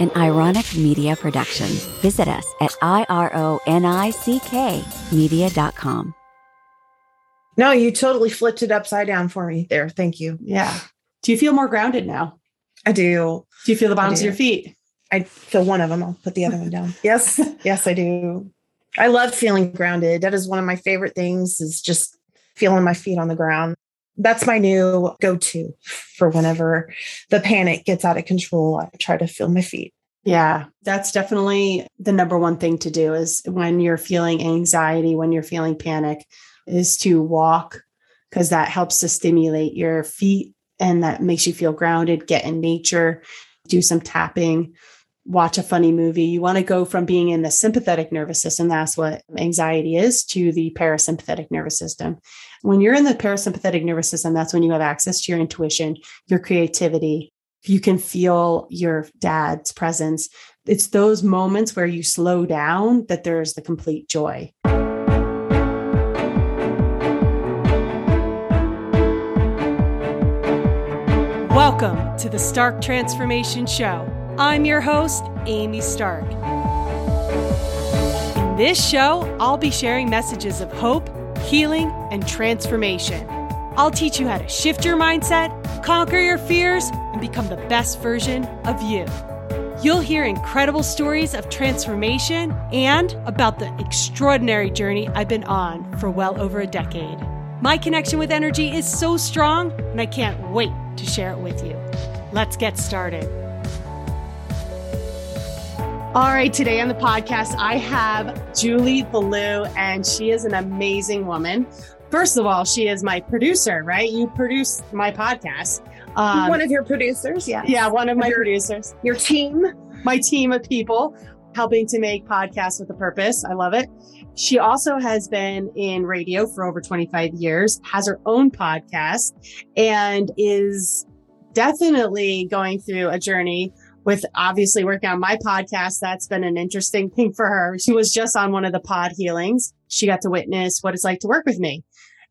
an iRonick Media production. Visit us at I-R-O-N-I-C-K media.com. No, you totally flipped it upside down for me there. Thank you. Yeah. Do you feel more grounded now? I do. Do you feel the bottoms of your feet? I feel one of them. I'll put the other one down. Yes. yes, I do. I love feeling grounded. That is one of my favorite things is just feeling my feet on the ground. That's my new go-to for whenever the panic gets out of control. I try to feel my feet. Yeah, that's definitely the number one thing to do is when you're feeling anxiety, when you're feeling panic, is to walk because that helps to stimulate your feet and that makes you feel grounded. Get in nature, do some tapping, watch a funny movie. You want to go from being in the sympathetic nervous system, that's what anxiety is, to the parasympathetic nervous system. When you're in the parasympathetic nervous system, that's when you have access to your intuition, your creativity. You can feel your dad's presence. It's those moments where you slow down that there's the complete joy. Welcome to the Stark Transformation Show. I'm your host, Amy Stark. In this show, I'll be sharing messages of hope, healing, and transformation. I'll teach you how to shift your mindset, conquer your fears, and become the best version of you. You'll hear incredible stories of transformation and about the extraordinary journey I've been on for well over a decade. My connection with energy is so strong, and I can't wait to share it with you. Let's get started. All right, today on the podcast, I have Julie Belew, and she is an amazing woman. First of all, she is my producer, right? You produce my podcast. Um, one of your producers, yeah. Yeah, one of my your, producers. Your team. My team of people helping to make podcasts with a purpose. I love it. She also has been in radio for over 25 years, has her own podcast, and is definitely going through a journey with obviously working on my podcast. That's been an interesting thing for her. She was just on one of the pod healings. She got to witness what it's like to work with me.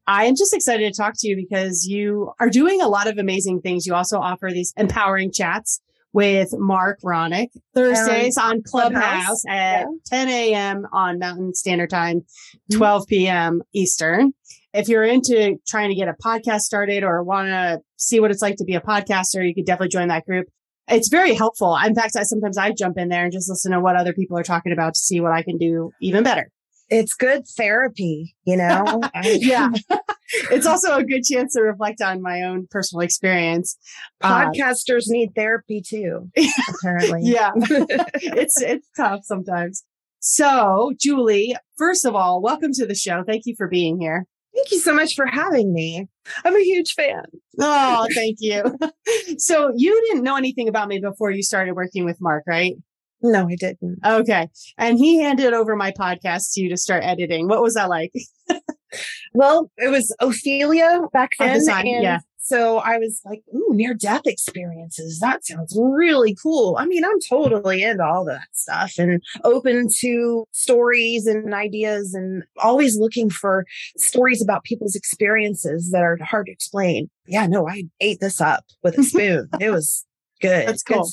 I am just excited to talk to you because you are doing a lot of amazing things. You also offer these empowering chats with Mark Ronick Thursdays um, on Clubhouse, Clubhouse at yeah. 10 a.m. on Mountain Standard Time, mm-hmm. 12 p.m. Eastern. If you're into trying to get a podcast started or want to see what it's like to be a podcaster, you could definitely join that group. It's very helpful. In fact, I, sometimes I jump in there and just listen to what other people are talking about to see what I can do even better. It's good therapy, you know? yeah. it's also a good chance to reflect on my own personal experience. Podcasters um, need therapy too, apparently. yeah. it's it's tough sometimes. So, Julie, first of all, welcome to the show. Thank you for being here. Thank you so much for having me. I'm a huge fan. Oh, thank you. so, you didn't know anything about me before you started working with Mark, right? No, I didn't. Okay. And he handed over my podcast to you to start editing. What was that like? well, it was Ophelia back then. And yeah. So I was like, ooh, near death experiences. That sounds really cool. I mean, I'm totally into all that stuff and open to stories and ideas and always looking for stories about people's experiences that are hard to explain. Yeah, no, I ate this up with a spoon. it was good. That's cool.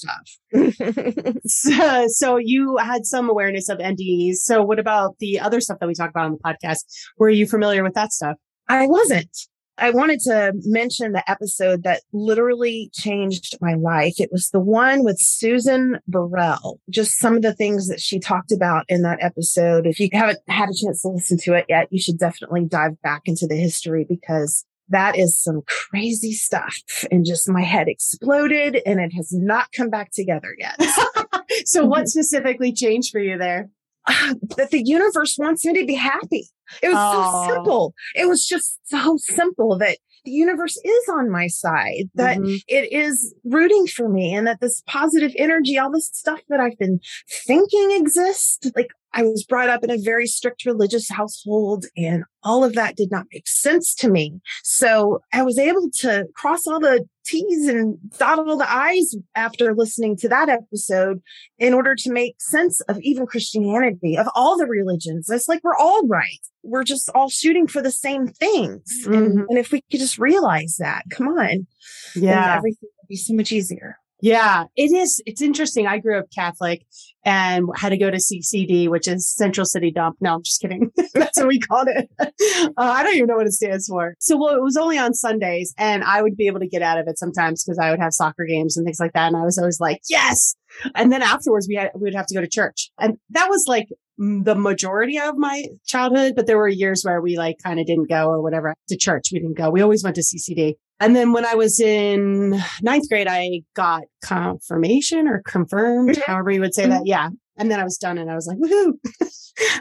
Good stuff. so, so you had some awareness of NDEs. So what about the other stuff that we talk about on the podcast? Were you familiar with that stuff? I wasn't. I wanted to mention the episode that literally changed my life. It was the one with Susan Burrell. Just some of the things that she talked about in that episode. If you haven't had a chance to listen to it yet, you should definitely dive back into the history because that is some crazy stuff. And just my head exploded and it has not come back together yet. so what mm-hmm. specifically changed for you there? Uh, that the universe wants me to be happy. It was oh. so simple. It was just so simple that the universe is on my side, that mm-hmm. it is rooting for me and that this positive energy, all this stuff that I've been thinking exists, like I was brought up in a very strict religious household and all of that did not make sense to me. So I was able to cross all the T's and dot all the I's after listening to that episode in order to make sense of even Christianity, of all the religions. It's like we're all right. We're just all shooting for the same things. Mm-hmm. And, and, if we could just realize that, come on. Yeah. Everything would be so much easier. Yeah, it is. It's interesting. I grew up Catholic and had to go to CCD, which is Central City Dump. No, I'm just kidding. That's what we called it. Uh, I don't even know what it stands for. So, well, it was only on Sundays and I would be able to get out of it sometimes because I would have soccer games and things like that. And I was always like, yes. And then afterwards we had, we would have to go to church. And that was like the majority of my childhood, but there were years where we like kind of didn't go or whatever to church. We didn't go. We always went to CCD. And then when I was in ninth grade, I got confirmation or confirmed, mm-hmm. however you would say that. Mm-hmm. Yeah. And then I was done and I was like, woohoo,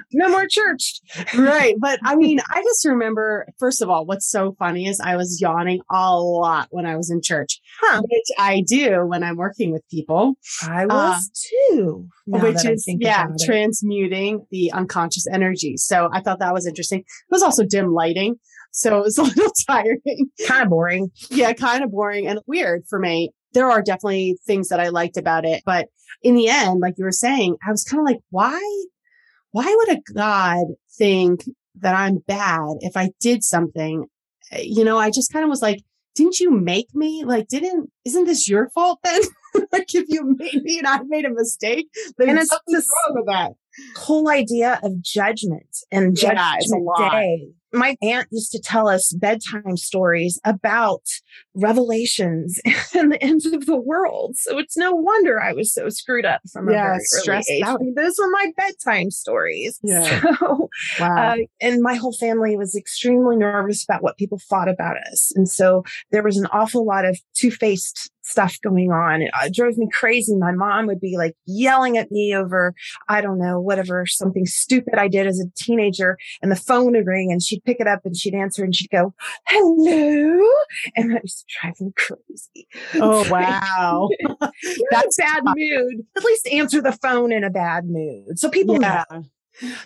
no more church. right. But I mean, I just remember, first of all, what's so funny is I was yawning a lot when I was in church, huh. which I do when I'm working with people. I uh, was uh, too. Which is, yeah, transmuting the unconscious energy. So I thought that was interesting. It was also dim lighting. So it was a little tiring. Kind of boring. Yeah, kind of boring and weird for me. There are definitely things that I liked about it. But in the end, like you were saying, I was kind of like, why, why would a God think that I'm bad if I did something? Eh, you know, I just kind of was like, didn't you make me? Like, didn't, isn't this your fault then? like, if you made me and I made a mistake, then and it's something's wrong with that. Whole idea of judgment and yeah, judgment day my aunt used to tell us bedtime stories about revelations and the end of the world. So it's no wonder I was so screwed up from yeah, a very stressed early age. Out. Those were my bedtime stories. Yeah. So, wow. Uh, and my whole family was extremely nervous about what people thought about us. And so there was an awful lot of two-faced stuff going on. It, it, drove me crazy. My mom would be like yelling at me over, I don't know, whatever, something stupid I did as a teenager and the phone would ring and she'd pick it up and she'd answer and she'd go, hello. And that drive me crazy. Oh, wow. That's bad mood. At least answer the phone in a bad mood. So people yeah. know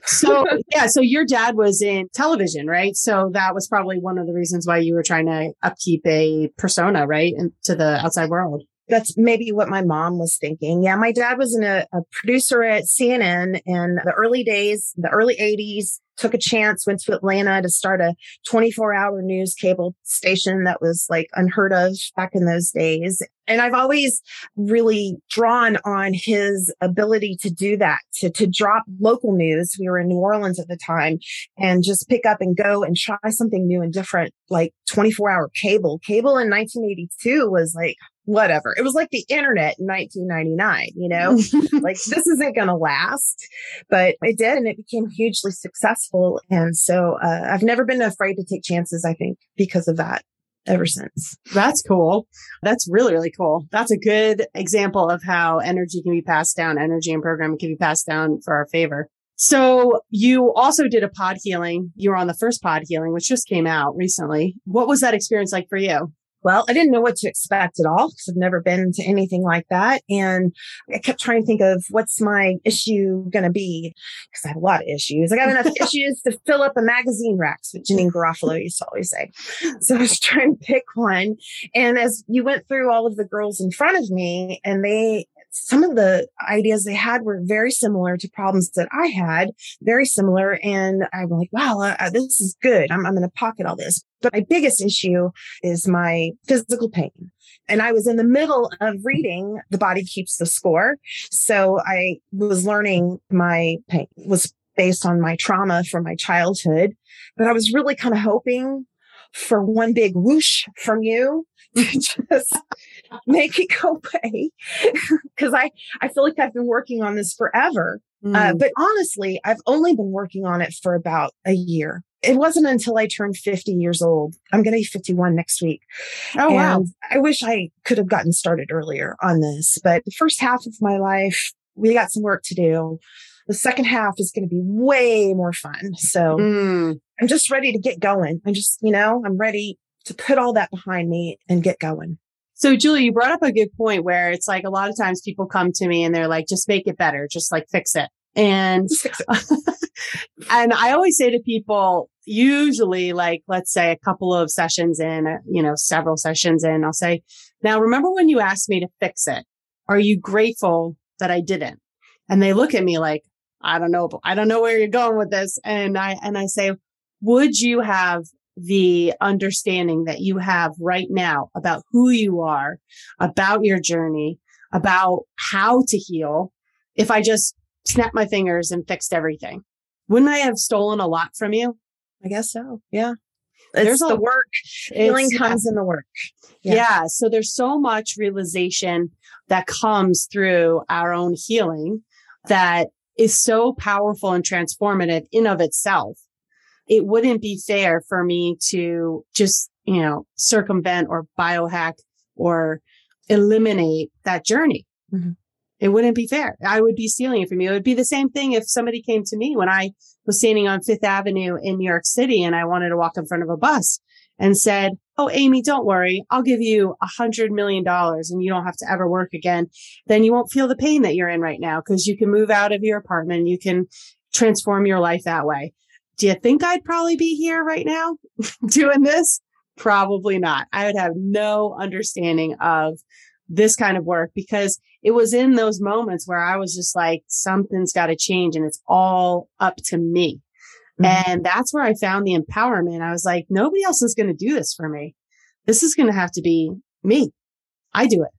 so yeah, so your dad was in television, right? So that was probably one of the reasons why you were trying to upkeep a persona, right, to the outside world. That's maybe what my mom was thinking. Yeah, my dad was in a, a producer at CNN in the early days, the early 80s, took a chance, went to Atlanta to start a 24 hour news cable station that was like unheard of back in those days. And I've always really drawn on his ability to do that, to, to drop local news. We were in New Orleans at the time and just pick up and go and try something new and different, like 24 hour cable. Cable in 1982 was like, whatever. It was like the internet in 1999, you know, like this isn't going to last, but it did. And it became hugely successful. And so, uh, I've never been afraid to take chances, I think, because of that ever since. That's cool. That's really, really cool. That's a good example of how energy can be passed down. Energy and programming can be passed down for our favor. So you also did a pod healing. You were on the first pod healing, which just came out recently. What was that experience like for you? Well, I didn't know what to expect at all because I've never been to anything like that. And I kept trying to think of what's my issue going to be because I have a lot of issues. I got enough issues to fill up a magazine rack, what Janeane Garofalo used to always say. So I was trying to pick one. And as you went through all of the girls in front of me and they some of the ideas they had were very similar to problems that I had, very similar. And I'm like, wow, uh, this is good. I'm, I'm going to pocket all this. But my biggest issue is my physical pain. And I was in the middle of reading The Body Keeps the Score. So I was learning my pain was based on my trauma from my childhood, but I was really kind of hoping for one big whoosh from you just make it go away. Cause I, I feel like I've been working on this forever. Uh, mm. Uh, but honestly, I've only been working on it for about a year. It wasn't until I turned 50 years old. I'm going to be 51 next week. Oh, and wow. I wish I could have gotten started earlier on this, but the first half of my life, we got some work to do. The second half is going to be way more fun. So mm. I'm just ready to get going. I'm just, you know, I'm ready to put all that behind me and get going. So, Julie, you brought up a good point where it's like a lot of times people come to me and they're like, just make it better, just like fix it. And, and I always say to people, usually like, let's say a couple of sessions in, uh, you know, several sessions in, I'll say, now remember when you asked me to fix it? Are you grateful that I didn't? And they look at me like, I don't know, I don't know where you're going with this. And I, and I say, would you have the understanding that you have right now about who you are, about your journey, about how to heal if I just snapped my fingers and fixed everything. Wouldn't I have stolen a lot from you? I guess so. Yeah. There's the a- work. Healing comes in the work. Yeah. Yeah. So there's so much realization that comes through our own healing that is so powerful and transformative in of itself. It wouldn't be fair for me to just, you know, circumvent or biohack or eliminate that journey. Mhm. It wouldn't be fair. I would be stealing it from you. It would be the same thing if somebody came to me when I was standing on Fifth Avenue in New York City and I wanted to walk in front of a bus and said, Oh, Amy, don't worry. I'll give you a hundred million dollars and you don't have to ever work again. Then you won't feel the pain that you're in right now because you can move out of your apartment. You can transform your life that way. Do you think I'd probably be here right now doing this? Probably not. I would have no understanding of this kind of work because it was in those moments where I was just like, something's got to change and it's all up to me. Mhm. And that's where I found the empowerment. I was like, nobody else is going to do this for me. This is going to have to be me. I do it.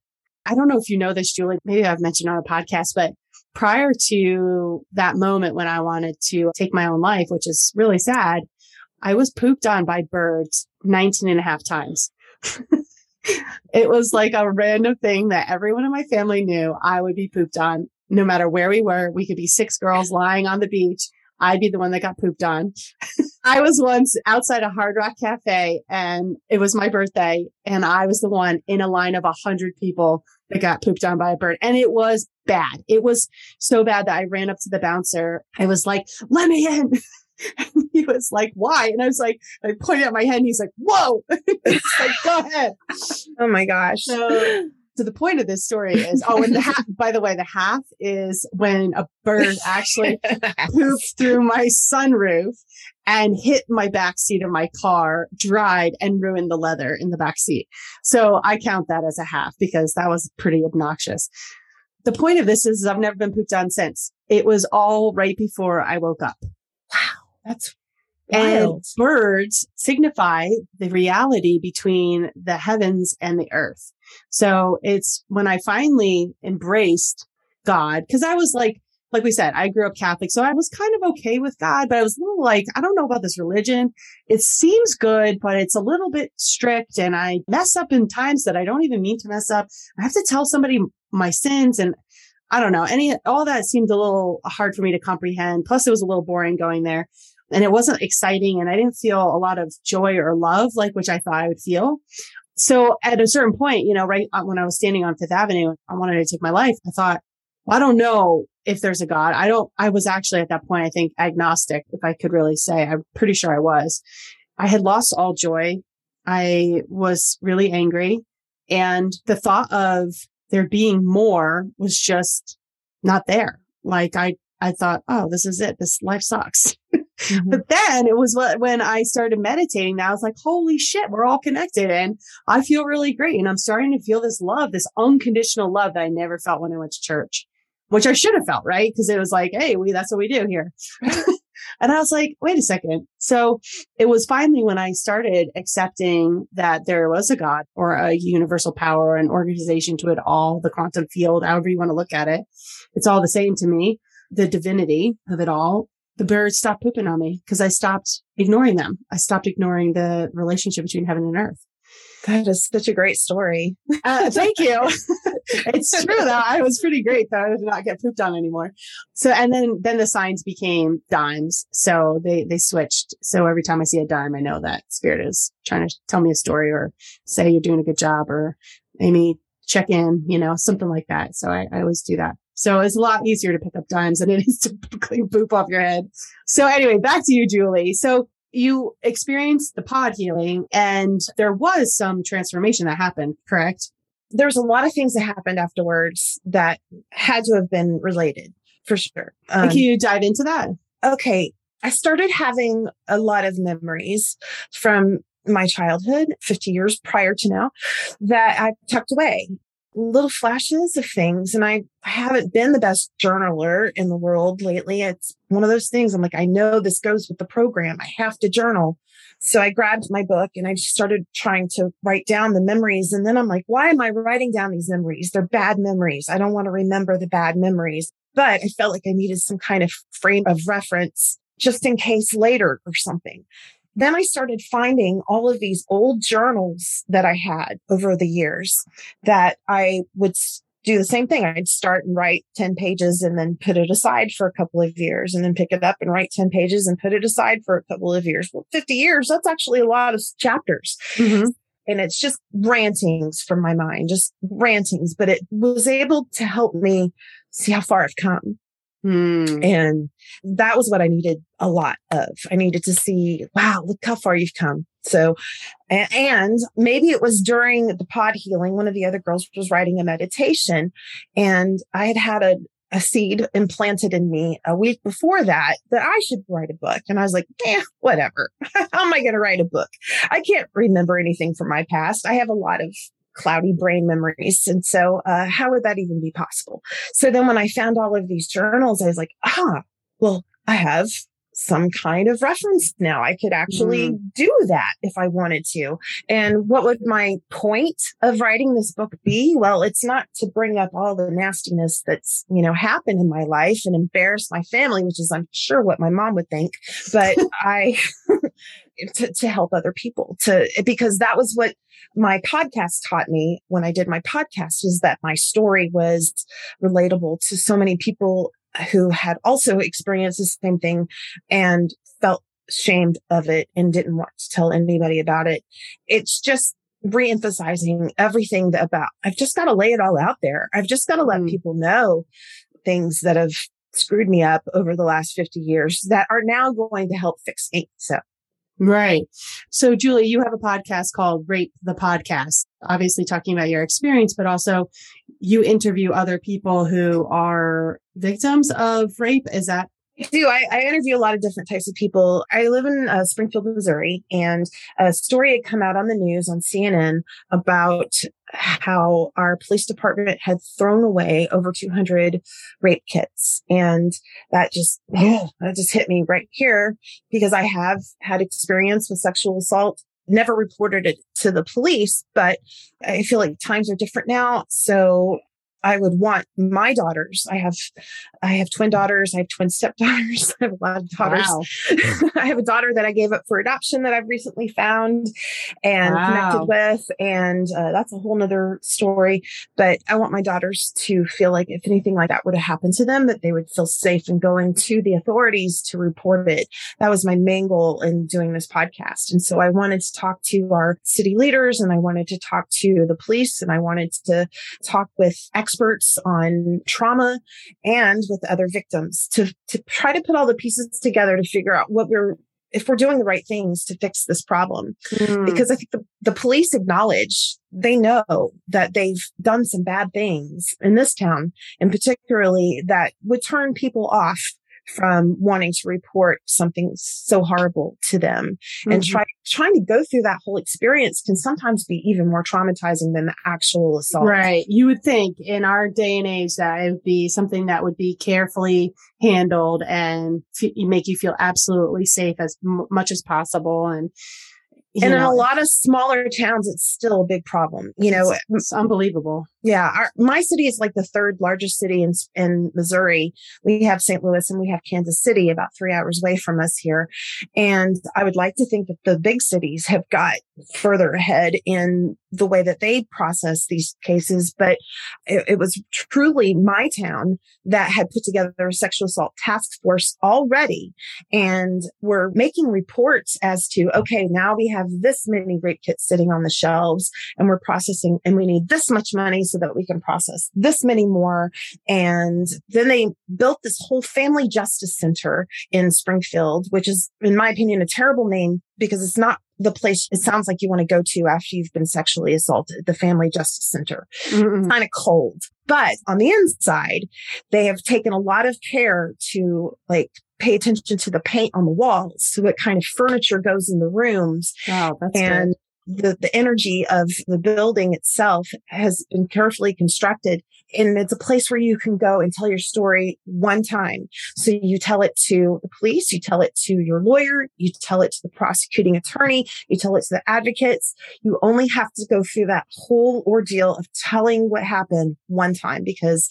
I don't know if you know this, Julie. Maybe I've mentioned on a podcast, but prior to that moment when I wanted to take my own life, which is really sad, I was pooped on by birds 19 and a half times. it was like a random thing that everyone in my family knew I would be pooped on no matter where we were. We could be six girls lying on the beach. I'd be the one that got pooped on. I was once outside a Hard Rock Cafe and it was my birthday and I was the one in a line of a hundred people that got pooped on by a bird. And it was bad. It was so bad that I ran up to the bouncer. I was like, let me in. And he was like, why? And I was like, I pointed at my head and he's like, whoa. He's like, go ahead. Oh my gosh. So, so the point of this story is, oh, and the half, by the way, the half is when a bird actually pooped through my sunroof and hit my back seat of my car, dried and ruined the leather in the back seat. So I count that as a half because that was pretty obnoxious. The point of this is I've never been pooped on since. It was all right before I woke up. Wow. That's And wild. birds signify the reality between the heavens and the earth. So it's when I finally embraced God, because I was like, like we said, I grew up Catholic, so I was kind of okay with God, but I was a little like, I don't know about this religion. It seems good, but it's a little bit strict and I mess up in times that I don't even mean to mess up. I have to tell somebody my sins and I don't know. Any, all that seemed a little hard for me to comprehend. Plus it was a little boring going there and it wasn't exciting and I didn't feel a lot of joy or love, like which I thought I would feel. So at a certain point, you know, right uh, when I was standing on Fifth Avenue, I wanted to take my life. I thought, well, I don't know if there's a God. I don't, I was actually at that point, I think agnostic, if I could really say, I'm pretty sure I was. I had lost all joy. I was really angry. And the thought of there being more was just not there. Like I, I thought, oh, this is it. This life sucks. Mhm. But then it was what, when I started meditating that I was like, holy shit, we're all connected and I feel really great. And I'm starting to feel this love, this unconditional love that I never felt when I went to church, which I should have felt, right? Cause it was like, Hey, we, that's what we do here. and I was like, wait a second. So it was finally when I started accepting that there was a God or a universal power or an organization to it all, the quantum field, however you want to look at it. It's all the same to me, the divinity of it all the birds stopped pooping on me because I stopped ignoring them. I stopped ignoring the relationship between heaven and earth. That is such a great story. Uh, thank you. it's true though. I was pretty great that I did not get pooped on anymore. So, and then, then the signs became dimes. So they, they switched. So every time I see a dime, I know that spirit is trying to tell me a story or say you're doing a good job or Amy, check in, you know, something like that. So I, I always do that. So it's a lot easier to pick up dimes than it is to clean poop off your head. So anyway, back to you, Julie. So you experienced the pod healing and there was some transformation that happened, correct? There was a lot of things that happened afterwards that had to have been related for sure. Um, Can you dive into that? okay, I started having a lot of memories from my childhood, 50 years prior to now, that I tucked away. Little flashes of things. And I, haven't been the best journaler in the world lately. It's one of those things. I'm like, I know this goes with the program. I have to journal. So I grabbed my book and I just started trying to write down the memories. And then I'm like, why am I writing down these memories? They're bad memories. I don't want to remember the bad memories. But I felt like I needed some kind of frame of reference just in case later or something. Then I started finding all of these old journals that I had over the years that I would do the same thing. I'd start and write 10 pages and then put it aside for a couple of years and then pick it up and write 10 pages and put it aside for a couple of years. Well, 50 years, that's actually a lot of chapters. Mm-hmm. And it's just rantings from my mind, just rantings, but it was able to help me see how far I've come. Mm. And that was what I needed a lot of. I needed to see, wow, look how far you've come. So, and maybe it was during the pod healing, one of the other girls was writing a meditation and I had had a, a seed implanted in me a week before that, that I should write a book. And I was like, yeah, whatever. How am I going to write a book? I can't remember anything from my past. I have a lot of cloudy brain memories. And so, uh, how would that even be possible? So then when I found all of these journals, I was like, ah, well, I have some kind of reference now. I could actually mm. do that if I wanted to. And what would my point of writing this book be? Well, it's not to bring up all the nastiness that's, you know, happened in my life and embarrass my family, which is I'm sure what my mom would think, but I, to, to help other people to, because that was what my podcast taught me when I did my podcast was that my story was relatable to so many people who had also experienced the same thing and felt ashamed of it and didn't want to tell anybody about it. It's just re-emphasizing everything about I've just got to lay it all out there. I've just got to let mm. people know things that have screwed me up over the last 50 years that are now going to help fix me. So Right. So, Julie, you have a podcast called Rape the Podcast, obviously talking about your experience, but also you interview other people who are victims of rape. Is that I do. I, I, interview a lot of different types of people. I live in uh, Springfield, Missouri, and a story had come out on the news on CNN about how our police department had thrown away over 200 rape kits. And that just, that just hit me right here because I have had experience with sexual assault never reported it to the police, but I feel like times are different now. So I would want my daughters. I have, I have twin daughters. I have twin stepdaughters. I have a lot of daughters. Wow. I have a daughter that I gave up for adoption that I've recently found and wow. connected with. And uh, that's a whole nother story. But I want my daughters to feel like if anything like that were to happen to them, that they would feel safe in going to the authorities to report it. That was my main goal in doing this podcast. And so I wanted to talk to our city leaders and I wanted to talk to the police and I wanted to talk with experts experts on trauma and with other victims to, to try to put all the pieces together to figure out what we're if we're doing the right things to fix this problem. Mm. Because I think the, the police acknowledge, they know that they've done some bad things in this town and particularly that would turn people off from wanting to report something so horrible to them mm-hmm. and try, trying to go through that whole experience can sometimes be even more traumatizing than the actual assault. Right. You would think in our day and age that it would be something that would be carefully handled and f- make you feel absolutely safe as m- much as possible. And and know, in a lot of smaller towns, it's still a big problem. You know, it's, it's unbelievable. Yeah. Our, my city is like the third largest city in, in Missouri. We have St. Louis and we have Kansas City about three hours away from us here. And I would like to think that the big cities have got further ahead in the way that they process these cases. But it, it was truly my town that had put together a sexual assault task force already. And we're making reports as to, okay, now we have this many rape kits sitting on the shelves and we're processing and we need this much money so that we can process this many more. And then they built this whole family justice center in Springfield, which is, in my opinion, a terrible name because it's not the place it sounds like you want to go to after you've been sexually assaulted, the Family Justice Center. Mm-hmm. Kind of cold. But on the inside, they have taken a lot of care to like pay attention to the paint on the walls, to what kind of furniture goes in the rooms. Wow, that's and good the, the energy of the building itself has been carefully constructed and it's a place where you can go and tell your story one time. So you tell it to the police, you tell it to your lawyer, you tell it to the prosecuting attorney, you tell it to the advocates. You only have to go through that whole ordeal of telling what happened one time because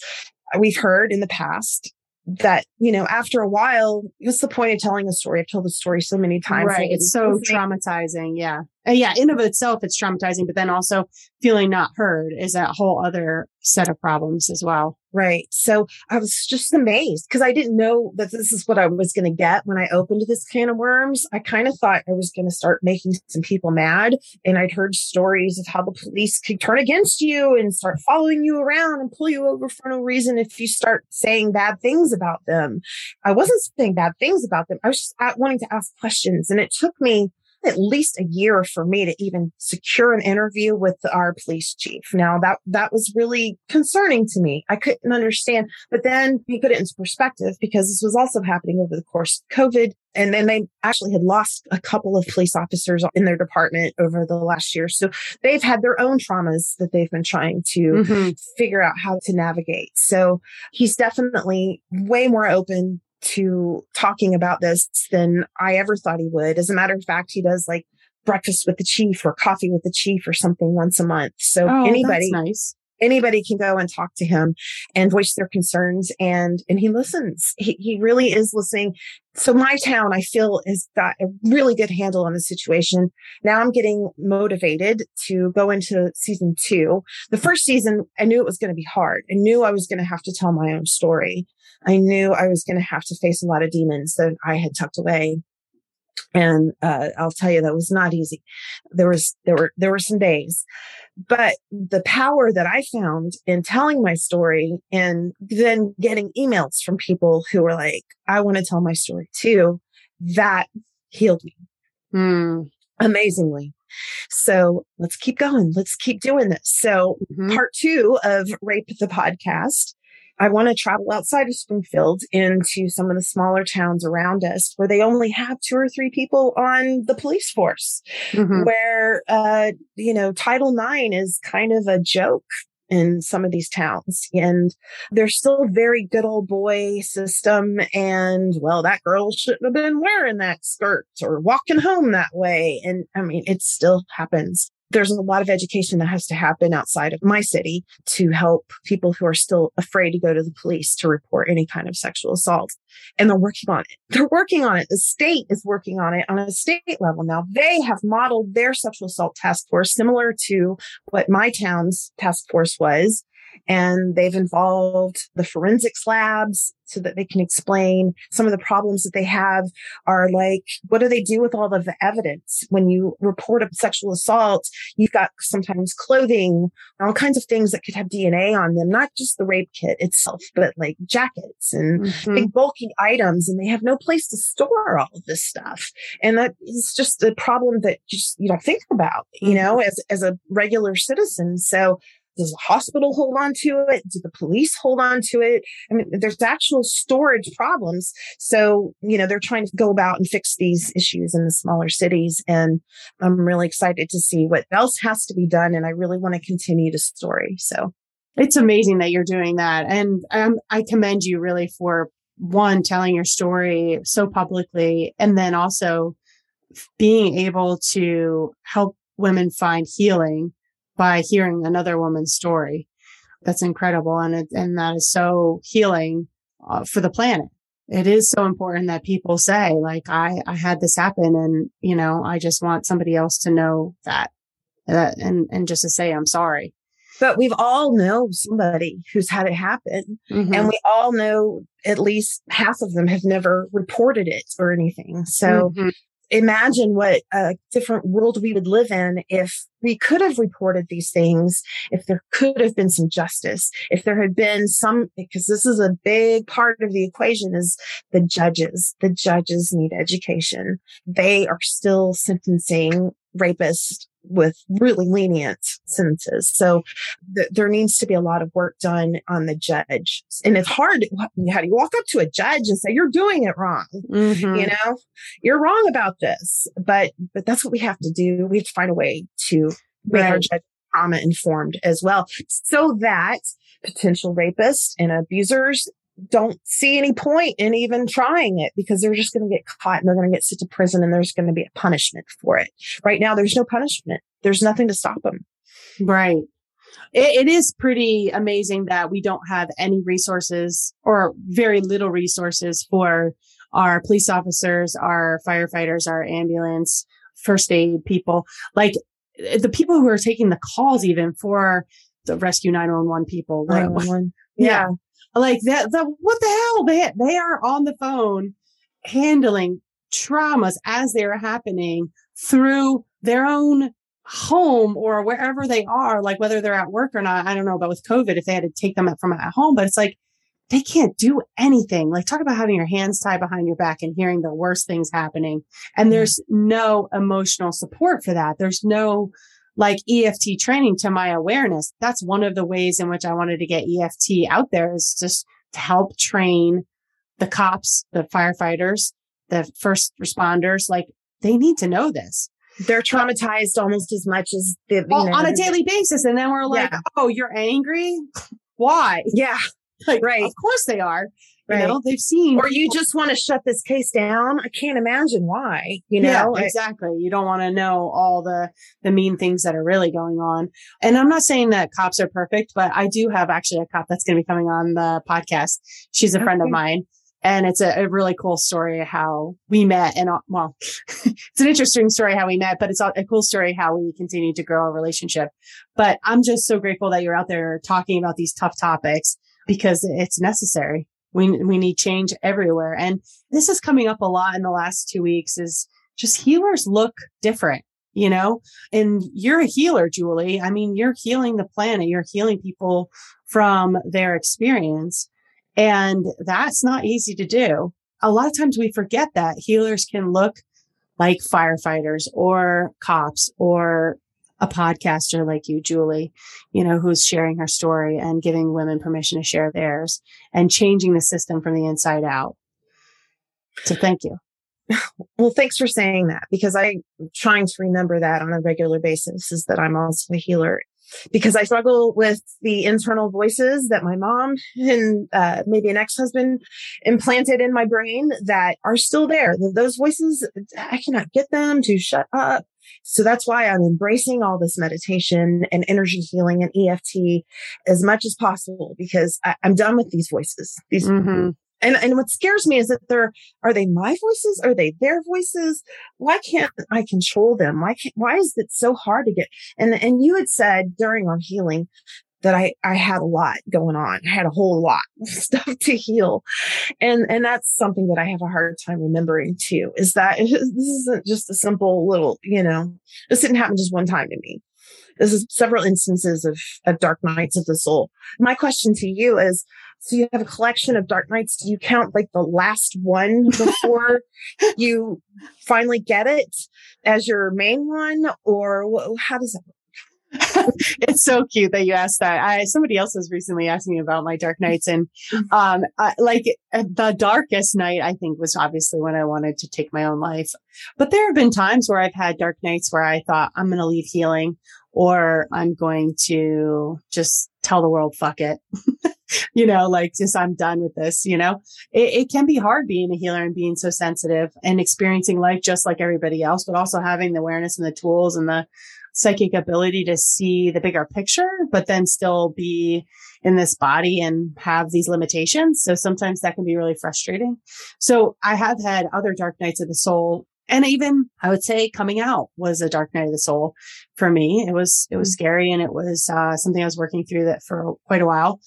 we've heard in the past that you know after a while what's the point of telling a story? I've told the story so many times right it's so traumatizing yeah. And yeah in of itself it's traumatizing but then also feeling not heard is a whole other set of problems as well Right. So I was just amazed because I didn't know that this is what I was going to get when I opened this can of worms. I kind of thought I was going to start making some people mad. And I'd heard stories of how the police could turn against you and start following you around and pull you over for no reason if you start saying bad things about them. I wasn't saying bad things about them. I was just wanting to ask questions. And it took me at least a year for me to even secure an interview with our police chief. Now that, that was really concerning to me. I couldn't understand, but then you put it into perspective because this was also happening over the course of COVID. And then they actually had lost a couple of police officers in their department over the last year. So they've had their own traumas that they've been trying to mm-hmm. figure out how to navigate. So he's definitely way more open to talking about this than I ever thought he would. As a matter of fact, he does like breakfast with the chief or coffee with the chief or something once a month. So oh, anybody, nice. Anybody can go and talk to him and voice their concerns and, and he listens. He, he really is listening. So my town, I feel has got a really good handle on the situation. Now I'm getting motivated to go into season two. The first season, I knew it was going to be hard. I knew I was going to have to tell my own story. I knew I was going to have to face a lot of demons that I had tucked away. And uh, I'll tell you that was not easy. There was there were there were some days, but the power that I found in telling my story and then getting emails from people who were like, "I want to tell my story too," that healed me mm. amazingly. So let's keep going. Let's keep doing this. So mm-hmm. part two of Rape the podcast I want to travel outside of Springfield into some of the smaller towns around us where they only have two or three people on the police force, mm-hmm. where, uh, you know, Title IX is kind of a joke in some of these towns. And there's still very good old boy system. And well, that girl shouldn't have been wearing that skirt or walking home that way. And I mean, it still happens there's a lot of education that has to happen outside of my city to help people who are still afraid to go to the police to report any kind of sexual assault. And they're working on it. They're working on it. The state is working on it on a state level. Now they have modeled their sexual assault task force similar to what my town's task force was and they've involved the forensics labs so that they can explain some of the problems that they have are like, what do they do with all of the evidence? When you report a sexual assault, you've got sometimes clothing, all kinds of things that could have DNA on them, not just the rape kit itself, but like jackets and mm-hmm. big bulky items. And they have no place to store all of this stuff. And that is just a problem that just you don't think about, you mm-hmm. know, as, as a regular citizen. So does the hospital hold on to it? Do the police hold on to it? I mean, there's actual storage problems. So, you know, they're trying to go about and fix these issues in the smaller cities. And I'm really excited to see what else has to be done. And I really want to continue the story. So it's amazing that you're doing that. And um, I commend you really for one, telling your story so publicly, and then also being able to help women find healing by hearing another woman's story. That's incredible. And it, and that is so healing uh, for the planet. It is so important that people say, like, I, I had this happen and, you know, I just want somebody else to know that, that and, and just to say, I'm sorry. But we've all know somebody who's had it happen. Mm-hmm. And we all know at least half of them have never reported it or anything. So mm-hmm imagine what a different world we would live in if we could have reported these things, if there could have been some justice, if there had been some, because this is a big part of the equation is the judges. The judges need education. They are still sentencing rapists with really lenient sentences. So th- there needs to be a lot of work done on the judge. And it's hard. How do you walk up to a judge and say, you're doing it wrong? Mm-hmm. You know, you're wrong about this, but, but that's what we have to do. We have to find a way to make right. our judge trauma informed as well so that potential rapists and abusers don't see any point in even trying it because they're just going to get caught and they're going to get sent to prison and there's going to be a punishment for it. Right now, there's no punishment. There's nothing to stop them. Right. It, it is pretty amazing that we don't have any resources or very little resources for our police officers, our firefighters, our ambulance, first aid people, like eh, the people who are taking the calls even for the rescue 911 people. 911. Yeah. yeah like that, the, what the hell? They, they are on the phone handling traumas as they're happening through their own home or wherever they are, like whether they're at work or not. I don't know, but with COVID, if they had to take them up from at home, but it's like, they can't do anything. Like talk about having your hands tied behind your back and hearing the worst things happening. And mm-hmm. there's no emotional support for that. There's no like EFT training to my awareness. That's one of the ways in which I wanted to get EFT out there is just to help train the cops, the firefighters, the first responders. Like they need to know this. They're traumatized almost as much as the, well, know, on a daily basis. And then we're like, yeah. oh, you're angry? Why? Yeah. Like, right. Of course they are. Right. You know, they've seen. Or you just want to shut this case down. I can't imagine why, you know? Yeah, exactly. You don't want to know all the, the mean things that are really going on. And I'm not saying that cops are perfect, but I do have actually a cop that's going to be coming on the podcast. She's a okay. friend of mine. And it's a, a, really cool story how we met. And uh, well, it's an interesting story how we met, but it's a cool story how we continue to grow our relationship. But I'm just so grateful that you're out there talking about these tough topics because it's necessary. We, we need change everywhere. And this is coming up a lot in the last two weeks is just healers look different, you know, and you're a healer, Julie. I mean, you're healing the planet. You're healing people from their experience. And that's not easy to do. A lot of times we forget that healers can look like firefighters or cops or a podcaster like you, Julie, you know, who's sharing her story and giving women permission to share theirs and changing the system from the inside out. So thank you. Well, thanks for saying that because I'm trying to remember that on a regular basis is that I'm also a healer because I struggle with the internal voices that my mom and uh, maybe an ex-husband implanted in my brain that are still there. Those voices, I cannot get them to shut up. So that's why I'm embracing all this meditation and energy healing and EFT as much as possible because I, am done with these voices. These mm-hmm. And, and what scares me is that they're, are they my voices? Are they their voices? Why can't I control them? Why can't, why is it so hard to get? And, and you had said during our healing that I, I had a lot going on. I had a whole lot of stuff to heal. And, and that's something that I have a hard time remembering too, is that this isn't just a simple little, you know, this didn't happen just one time to me. This is several instances of, of dark nights of the soul. My question to you is, so you have a collection of dark nights. Do you count like the last one before you finally get it as your main one or how does that work? it's so cute that you asked that. I somebody else was recently asking me about my dark nights, and um, I, like uh, the darkest night I think was obviously when I wanted to take my own life. But there have been times where I've had dark nights where I thought I'm going to leave healing, or I'm going to just tell the world fuck it. you know, like just I'm done with this. You know, it, it can be hard being a healer and being so sensitive and experiencing life just like everybody else, but also having the awareness and the tools and the psychic ability to see the bigger picture, but then still be in this body and have these limitations. So sometimes that can be really frustrating. So I have had other dark nights of the soul. And even I would say coming out was a dark night of the soul for me. It was, it was mm. scary and it was uh, something I was working through that for quite a while.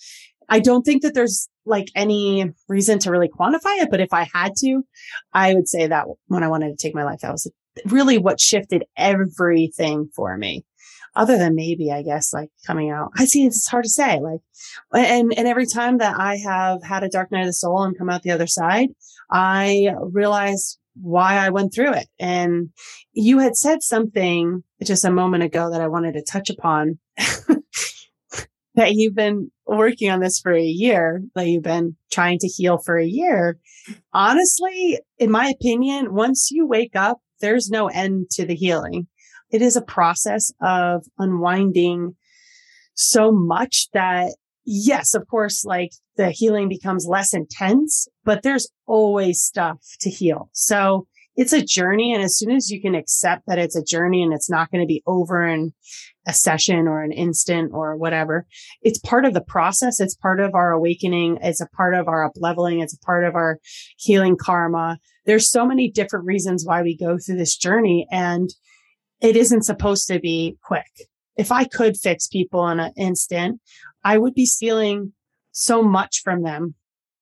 I don't think that there's like any reason to really quantify it, but if I had to, I would say that when I wanted to take my life, that was really what shifted everything for me. Other than maybe, I guess, like coming out. I see it's hard to say. Like, and, and every time that I have had a dark night of the soul and come out the other side, I realize why I went through it. And you had said something just a moment ago that I wanted to touch upon that you've been working on this for a year, that you've been trying to heal for a year. Honestly, in my opinion, once you wake up, there's no end to the healing. It is a process of unwinding so much that yes, of course, like the healing becomes less intense, but there's always stuff to heal. So it's a journey. And as soon as you can accept that it's a journey and it's not going to be over in a session or an instant or whatever, it's part of the process. It's part of our awakening. It's a part of our up leveling. It's a part of our healing karma. There's so many different reasons why we go through this journey and it isn't supposed to be quick. If I could fix people in an instant, I would be stealing so much from them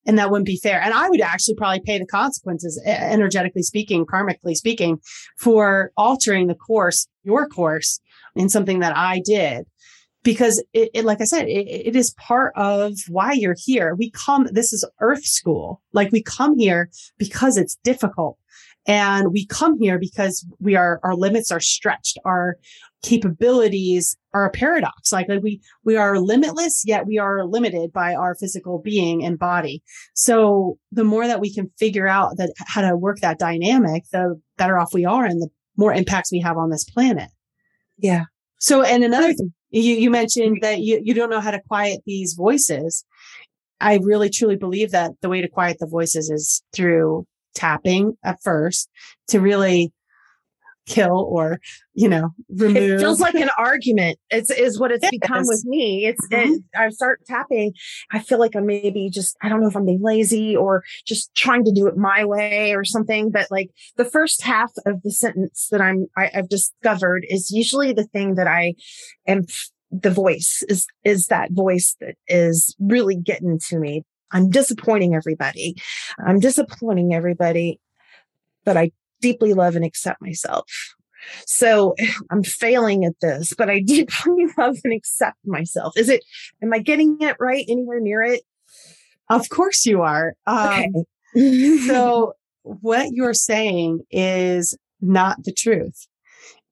and that wouldn't be fair. And I would actually probably pay the consequences, energetically speaking, karmically speaking, for altering the course, your course in something that I did. Because it, it like I said, it, it is part of why you're here. We come, this is earth school. Like we come here because it's difficult. And we come here because we are, our limits are stretched. Our, capabilities are a paradox. Like, like we, we are limitless, yet we are limited by our physical being and body. So the more that we can figure out that how to work that dynamic, the better off we are and the more impacts we have on this planet. Yeah. So, and another thing, you, you mentioned that you, you don't know how to quiet these voices. I really truly believe that the way to quiet the voices is through tapping at first to really kill or you know remove. it feels like an argument. It's is what it's become with me. It's mm-hmm. it, i start tapping. I feel like i'm maybe just i don't know if i'm being lazy or just trying to do it my way or something but like the first half of the sentence that i'm I, i've discovered is usually the thing that i am the voice is is that voice that is really getting to me. I'm disappointing everybody. I'm disappointing everybody but I deeply love and accept myself. So I'm failing at this, but I deeply love and accept myself. Is it, am I getting it right anywhere near it? Of course you are. Um, okay. so what you're saying is not the truth.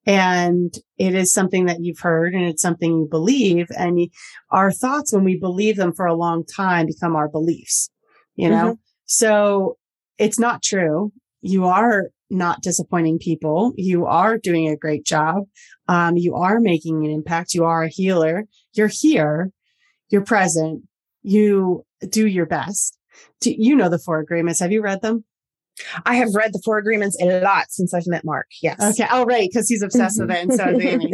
And it is something that you've heard and it's something you believe. And you, our thoughts, when we believe them for a long time, become our beliefs, you know? Mm-hmm. So it's not true. You are not disappointing people. You are doing a great job. Um, you are making an impact. You are a healer. You're here. You're present. You do your best. Do, you know the four agreements. Have you read them? I have read the four agreements a lot since I've met Mark. Yes. Okay. Oh, right. Cause he's obsessed with it. And so is Amy.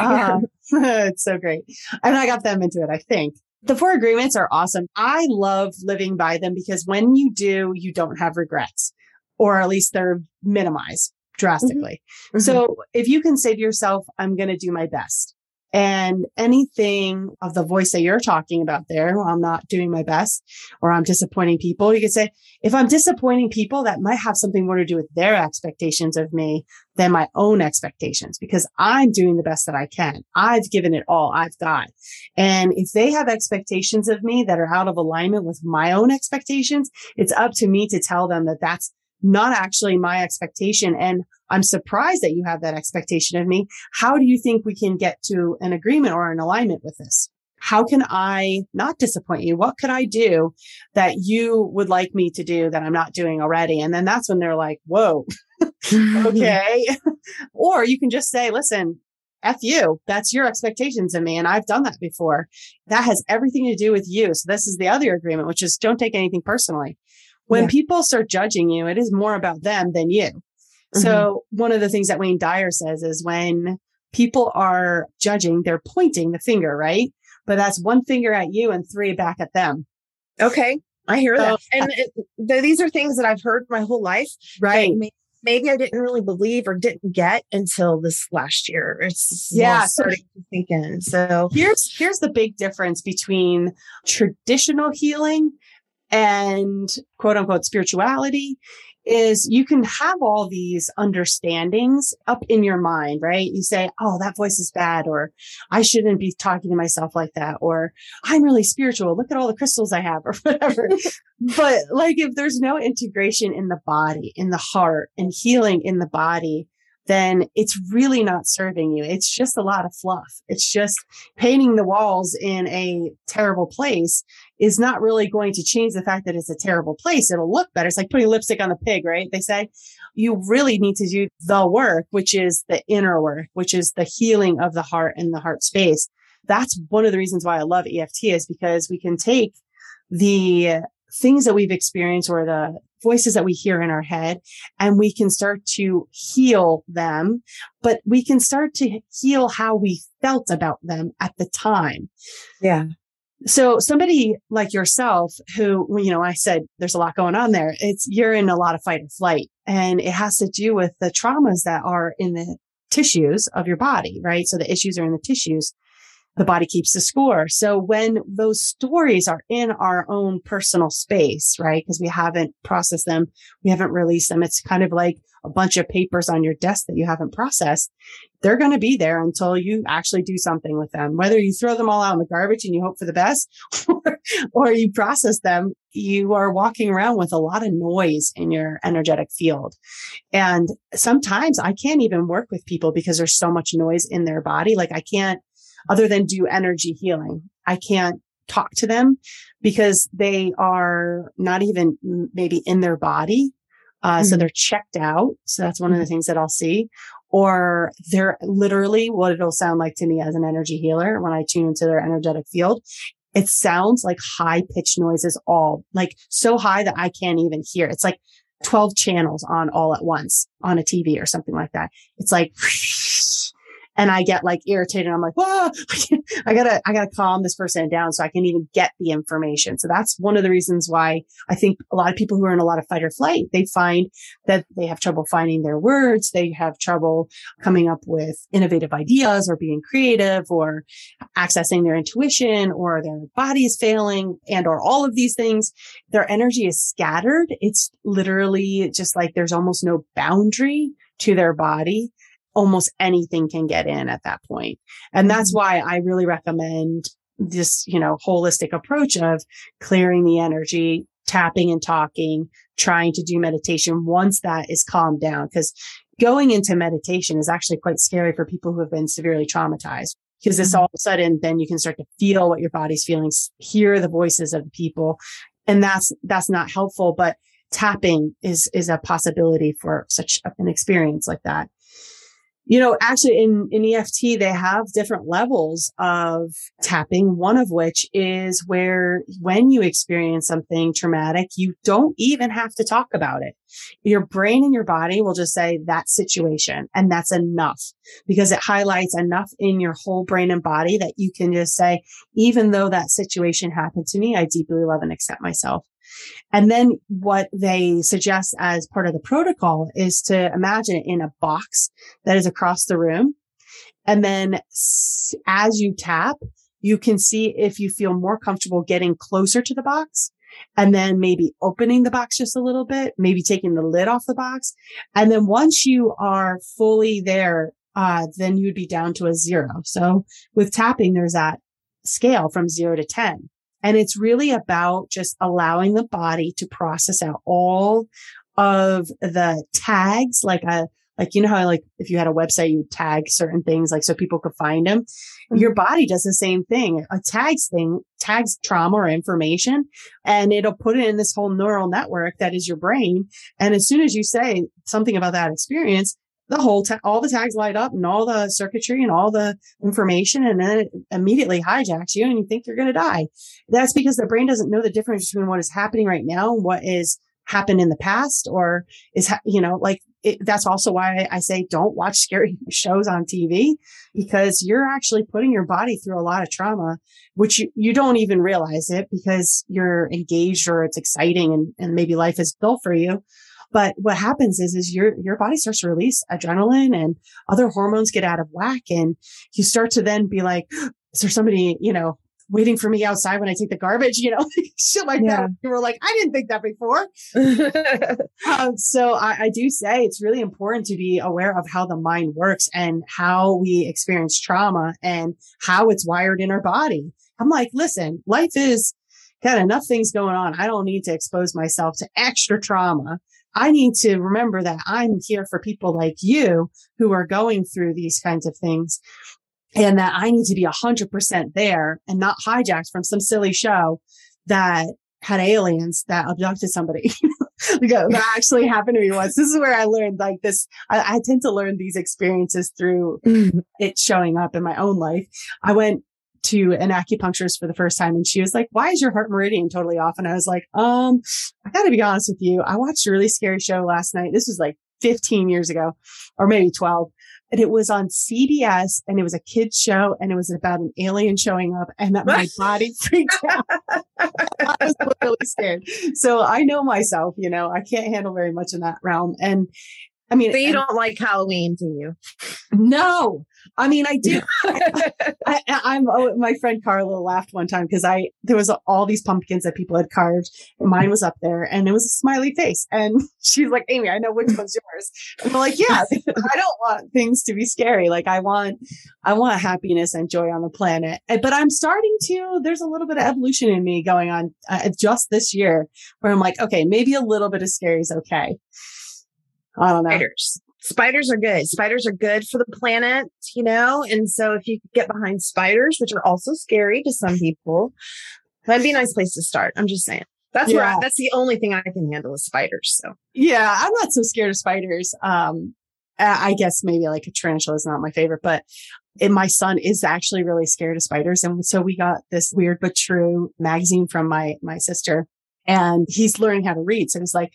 uh, it's so great. And I got them into it, I think. The four agreements are awesome. I love living by them because when you do, you don't have regrets or at least they're minimized drastically. Mm-hmm. So if you can say to yourself, I'm going to do my best and anything of the voice that you're talking about there, I'm not doing my best or I'm disappointing people. You could say, if I'm disappointing people, that might have something more to do with their expectations of me than my own expectations because I'm doing the best that I can. I've given it all I've got. And if they have expectations of me that are out of alignment with my own expectations, it's up to me to tell them that that's not actually my expectation. And I'm surprised that you have that expectation of me. How do you think we can get to an agreement or an alignment with this? How can I not disappoint you? What could I do that you would like me to do that I'm not doing already? And then that's when they're like, whoa, okay. or you can just say, listen, F you. That's your expectations of me. And I've done that before. That has everything to do with you. So this is the other agreement, which is don't take anything personally. When yeah. people start judging you, it is more about them than you. Mm-hmm. So one of the things that Wayne Dyer says is when people are judging, they're pointing the finger, right? But that's one finger at you and three back at them. Okay. I hear that. and it, these are things that I've heard my whole life. Right. Maybe, maybe I didn't really believe or didn't get until this last year. It's yeah, starting to sink in. So here's here's the big difference between traditional healing and quote unquote spirituality is you can have all these understandings up in your mind, right? You say, Oh, that voice is bad, or I shouldn't be talking to myself like that, or I'm really spiritual. Look at all the crystals I have, or whatever. but like, if there's no integration in the body, in the heart, and healing in the body, then it's really not serving you. It's just a lot of fluff. It's just painting the walls in a terrible place is not really going to change the fact that it's a terrible place. It'll look better. It's like putting lipstick on the pig, right? They say you really need to do the work, which is the inner work, which is the healing of the heart and the heart space. That's one of the reasons why I love EFT is because we can take the things that we've experienced or the voices that we hear in our head and we can start to heal them, but we can start to heal how we felt about them at the time. Yeah. So somebody like yourself who, you know, I said there's a lot going on there. It's you're in a lot of fight or flight and it has to do with the traumas that are in the tissues of your body, right? So the issues are in the tissues the body keeps the score. So when those stories are in our own personal space, right? Because we haven't processed them, we haven't released them. It's kind of like a bunch of papers on your desk that you haven't processed. They're going to be there until you actually do something with them. Whether you throw them all out in the garbage and you hope for the best or, or you process them, you are walking around with a lot of noise in your energetic field. And sometimes I can't even work with people because there's so much noise in their body. Like I can't other than do energy healing. I can't talk to them because they are not even maybe in their body. Uh, mm-hmm. so they're checked out. So that's one of the mm-hmm. things that I'll see. Or they're literally what it'll sound like to me as an energy healer when I tune into their energetic field. It sounds like high pitched noises all like so high that I can't even hear. It's like 12 channels on all at once on a TV or something like that. It's like and I get like irritated. I'm like, ah, whoa, I gotta, I gotta calm this person down so I can even get the information. So that's one of the reasons why I think a lot of people who are in a lot of fight or flight, they find that they have trouble finding their words. They have trouble coming up with innovative ideas or being creative or accessing their intuition or their body is failing and or all of these things. Their energy is scattered. It's literally just like there's almost no boundary to their body almost anything can get in at that point. And that's mm-hmm. why I really recommend this, you know, holistic approach of clearing the energy, tapping and talking, trying to do meditation once that is calmed down. Cause going into meditation is actually quite scary for people who have been severely traumatized because this mm-hmm. all of a sudden then you can start to feel what your body's feeling, hear the voices of the people. And that's, that's not helpful, but tapping is, is a possibility for such an experience like that you know, actually in, in EFT, they have different levels of tapping. One of which is where when you experience something traumatic, you don't even have to talk about it. Your brain and your body will just say that situation and that's enough because it highlights enough in your whole brain and body that you can just say, even though that situation happened to me, I deeply love and accept myself. And then what they suggest as part of the protocol is to imagine it in a box that is across the room. And then as you tap, you can see if you feel more comfortable getting closer to the box and then maybe opening the box just a little bit, maybe taking the lid off the box. And then once you are fully there, uh, then you'd be down to a zero. So with tapping, there's that scale from zero to 10. And it's really about just allowing the body to process out all of the tags, like a, like, you know how like if you had a website, you tag certain things, like so people could find them. Mm-hmm. Your body does the same thing. A tags thing tags trauma or information and it'll put it in this whole neural network that is your brain. And as soon as you say something about that experience, the whole ta- all the tags light up and all the circuitry and all the information and then it immediately hijacks you and you think you're going to die that's because the brain doesn't know the difference between what is happening right now and what is happened in the past or is ha- you know like it, that's also why I say don't watch scary shows on TV because you're actually putting your body through a lot of trauma, which you, you don't even realize it because you're engaged or it's exciting and, and maybe life is built for you. But what happens is, is your, your body starts to release adrenaline and other hormones get out of whack. And you start to then be like, is there somebody, you know, waiting for me outside when I take the garbage, you know, shit like yeah. that. You were like, I didn't think that before. um, so I, I, do say it's really important to be aware of how the mind works and how we experience trauma and how it's wired in our body. I'm like, listen, life is got enough things going on. I don't need to expose myself to extra trauma. I need to remember that I'm here for people like you who are going through these kinds of things and that I need to be a hundred percent there and not hijacked from some silly show that had aliens that abducted somebody. that actually happened to me once. This is where I learned like this. I, I tend to learn these experiences through mm. it showing up in my own life. I went to an acupuncturist for the first time and she was like, why is your heart meridian totally off? And I was like, um, I gotta be honest with you. I watched a really scary show last night. This was like 15 years ago or maybe 12 and it was on CBS and it was a kids show and it was about an alien showing up and that my body freaked out. I was literally scared. So I know myself, you know, I can't handle very much in that realm. And I mean, but you don't like Halloween, do you? No, I mean, I do. I, am oh, my friend Carla laughed one time because I there was all these pumpkins that people had carved. Mine was up there, and it was a smiley face. And she's like, "Amy, I know which one's yours." And I'm like, "Yeah, I don't want things to be scary. Like, I want, I want happiness and joy on the planet. But I'm starting to. There's a little bit of evolution in me going on uh, just this year, where I'm like, okay, maybe a little bit of scary is okay. I don't know. Spiders. Spiders are good. Spiders are good for the planet, you know? And so if you get behind spiders, which are also scary to some people, that'd be a nice place to start. I'm just saying. That's yeah. where I, that's the only thing I can handle is spiders. So yeah, I'm not so scared of spiders. Um, I guess maybe like a tarantula is not my favorite, but it, my son is actually really scared of spiders. And so we got this weird but true magazine from my, my sister and he's learning how to read. So he's like,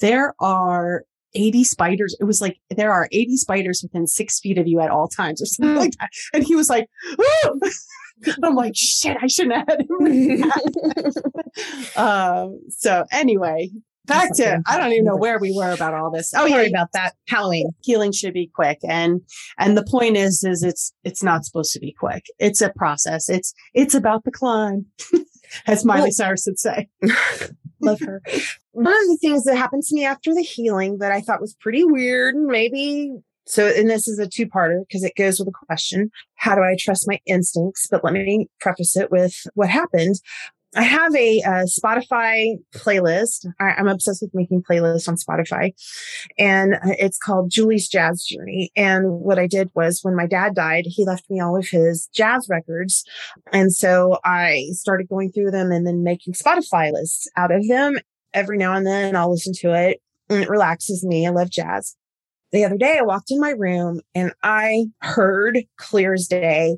there are 80 spiders. It was like there are 80 spiders within six feet of you at all times or something like that. And he was like, I'm like, shit, I shouldn't have had um, so anyway, back to I don't even know where we were about all this. Oh, yeah, about that Halloween healing should be quick, and and the point is, is it's it's not supposed to be quick. It's a process. It's it's about the climb, as Miley well, Cyrus would say. Love her. One of the things that happened to me after the healing that I thought was pretty weird, and maybe so, and this is a two parter because it goes with a question. How do I trust my instincts? But let me preface it with what happened. I have a, a Spotify playlist. I, am obsessed with making playlists on Spotify and uh, it's called Julie's Jazz Journey. And what I did was when my dad died, he left me all of his jazz records. And so I started going through them and then making Spotify lists out of them. Every now and then I'll listen to it and it relaxes me. I love jazz. The other day I walked in my room and I heard clear as day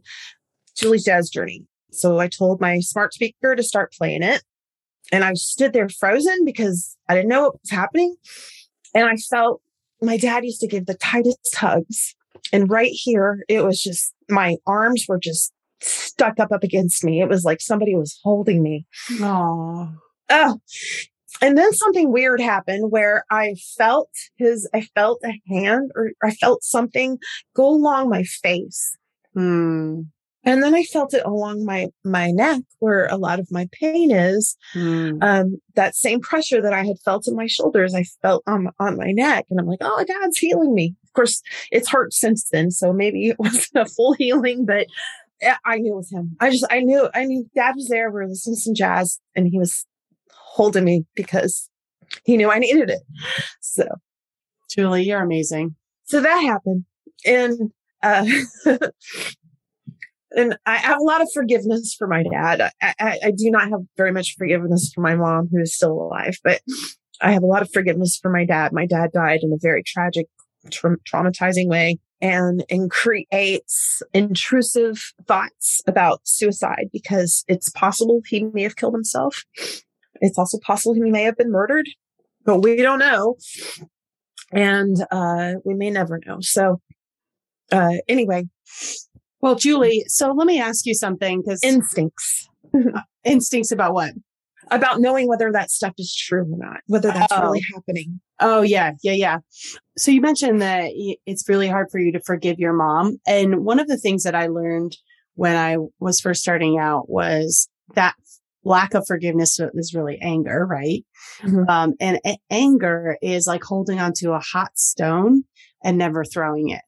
Julie's Jazz Journey. So I told my smart speaker to start playing it. And I stood there frozen because I didn't know what was happening. And I felt my dad used to give the tightest hugs. And right here, it was just my arms were just stuck up up against me. It was like somebody was holding me. Oh. Oh. And then something weird happened where I felt his, I felt a hand or I felt something go along my face. Hmm. And then I felt it along my, my neck where a lot of my pain is. Mm. Um, that same pressure that I had felt in my shoulders, I felt on, on my neck. And I'm like, oh, dad's healing me. Of course, it's hurt since then. So maybe it wasn't a full healing, but I knew it was him. I just, I knew, I knew dad was there. We are listening to some jazz and he was holding me because he knew I needed it. So, Julie, you're amazing. So that happened. And, uh, and I have a lot of forgiveness for my dad. I, I, I, do not have very much forgiveness for my mom, who is still alive, but I have a lot of forgiveness for my dad. My dad died in a very tragic, tra- traumatizing way and, and creates intrusive thoughts about suicide because it's possible he may have killed himself. It's also possible he may have been murdered, but we don't know. And, uh, we may never know. So, uh, anyway, well, Julie, so let me ask you something because instincts. instincts about what? About knowing whether that stuff is true or not, whether that's oh. really happening. Oh, yeah. Yeah. Yeah. So you mentioned that it's really hard for you to forgive your mom. And one of the things that I learned when I was first starting out was that lack of forgiveness is really anger, right? Mm-hmm. Um, and a- anger is like holding onto a hot stone and never throwing it.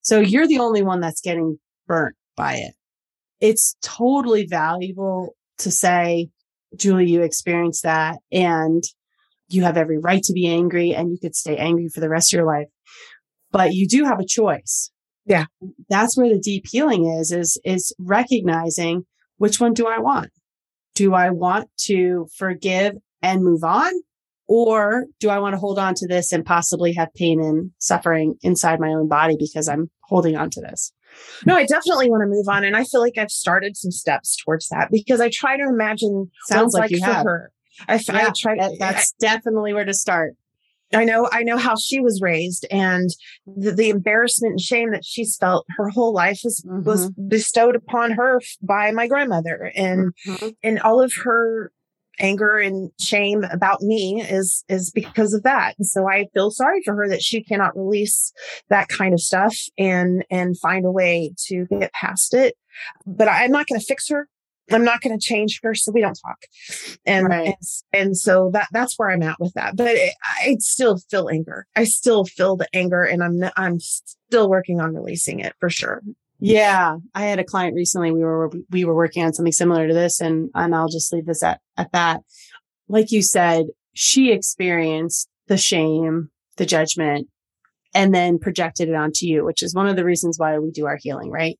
So you're the only one that's getting burnt by it. It's totally valuable to say, Julie, you experienced that and you have every right to be angry and you could stay angry for the rest of your life. But you do have a choice. Yeah. That's where the deep healing is, is, is recognizing which one do I want? Do I want to forgive and move on? Or do I want to hold on to this and possibly have pain and suffering inside my own body because I'm holding on to this? No, I definitely want to move on. And I feel like I've started some steps towards that because I try to imagine Sounds like, like you for have. her. I, Yeah, I try that- that's definitely where to start. I know, I know how she was raised and the, the embarrassment and shame that she's felt her whole life was, was bestowed upon her by my grandmother and, Mhm. and all of her anger and shame about me is, is because of that. And so I feel sorry for her that she cannot release that kind of stuff and, and find a way to get past it. But I, I'm not going to fix her. I'm not going to change her, so we don't talk. And, Right. and and so that that's where I'm at with that. But it, I still feel anger. I still feel the anger, and I'm I'm still working on releasing it for sure. Yeah, I had a client recently. We were we were working on something similar to this, and and I'll just leave this at at that. Like you said, she experienced the shame, the judgment, and then projected it onto you, which is one of the reasons why we do our healing, right?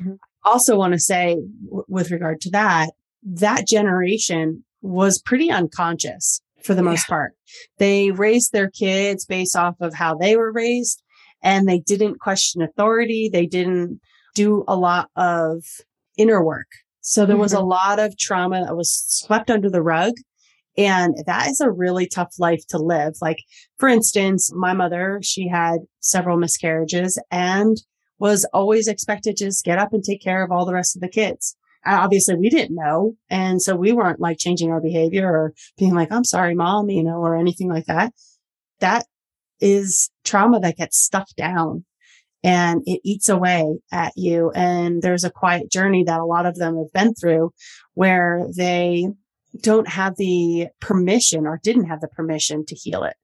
Mhm. Also, want to say w- with regard to that, that generation was pretty unconscious for the most part. They raised their kids based off of how they were raised, and they didn't question authority. They didn't do a lot of inner work. So there was a mm-hmm. lot of trauma that was swept under the rug. And that is a really tough life to live. Like, for instance, my mother, she had several miscarriages and was always expected to just get up and take care of all the rest of the kids. And obviously we didn't know. And so we weren't like changing our behavior or being like, I'm sorry, mom, you know, or anything like that. That is trauma that gets stuffed down and it eats away at you. And there's a quiet journey that a lot of them have been through where they don't have the permission or didn't have the permission to heal it.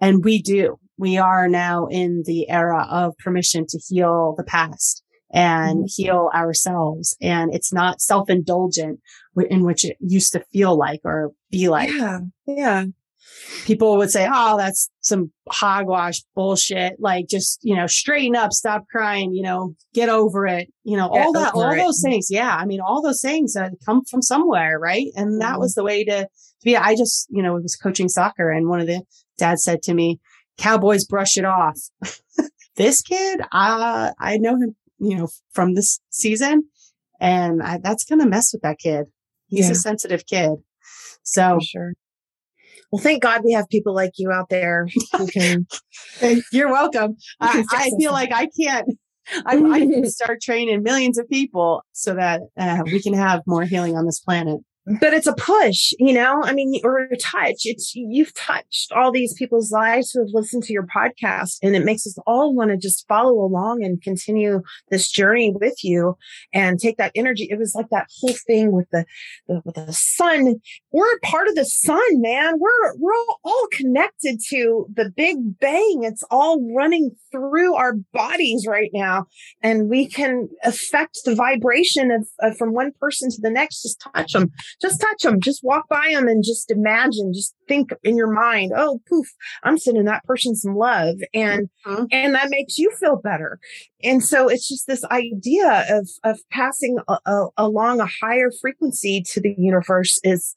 And we do. We are now in the era of permission to heal the past and heal ourselves. And it's not self indulgent in which it used to feel like or be like yeah, yeah, people would say, Oh, that's some hogwash bullshit. Like just, you know, straighten up, stop crying, you know, get over it. You know, Get all that, all it. those things. Yeah. I mean, all those things that come from somewhere. Right. And that Mhm. was the way to, to be. I just, you know, was coaching soccer and one of the dads said to me, cowboys brush it off. this kid, uh, I know him, you know, from this season and I, that's going to mess with that kid. He's Yeah. a sensitive kid. So for sure. Well, thank God we have people like you out there who can. You're welcome. I, I feel like I can't. I, I need to start training millions of people so that uh, we can have more healing on this planet. But it's a push, you know. I mean, or a touch. It's you've touched all these people's lives who have listened to your podcast, and it makes us all want to just follow along and continue this journey with you and take that energy. It was like that whole thing with the, the with the sun. We're part of the sun, man. We're we're all, all connected to the Big Bang. It's all running through our bodies right now, and we can affect the vibration of, of from one person to the next. Just touch them just touch them, just walk by them and just imagine, just think in your mind, oh, poof, I'm sending that person some love. And, Mhm. and that makes you feel better. And so it's just this idea of, of passing a, a, along a higher frequency to the universe is,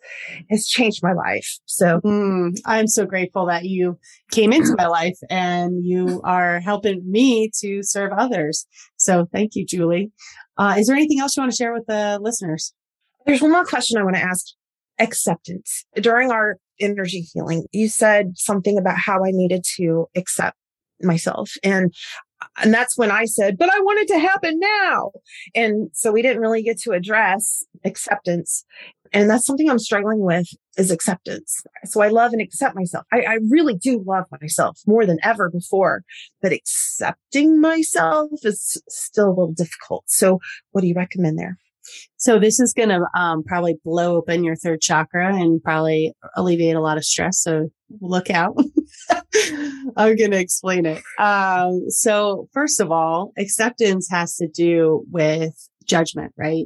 has changed my life. So Mm, I'm so grateful that you came into my life and you are helping me to serve others. So thank you, Julie. Uh, is there anything else you want to share with the listeners? There's one more question I want to ask. Acceptance. During our energy healing, you said something about how I needed to accept myself. And and that's when I said, but I want it to happen now. And so we didn't really get to address acceptance. And that's something I'm struggling with is acceptance. So I love and accept myself. I, I really do love myself more than ever before, but accepting myself is still a little difficult. So what do you recommend there? So this is going to um, probably blow open your third chakra and probably alleviate a lot of stress. So look out. I'm going to explain it. Um, so first of all, acceptance has to do with judgment, right?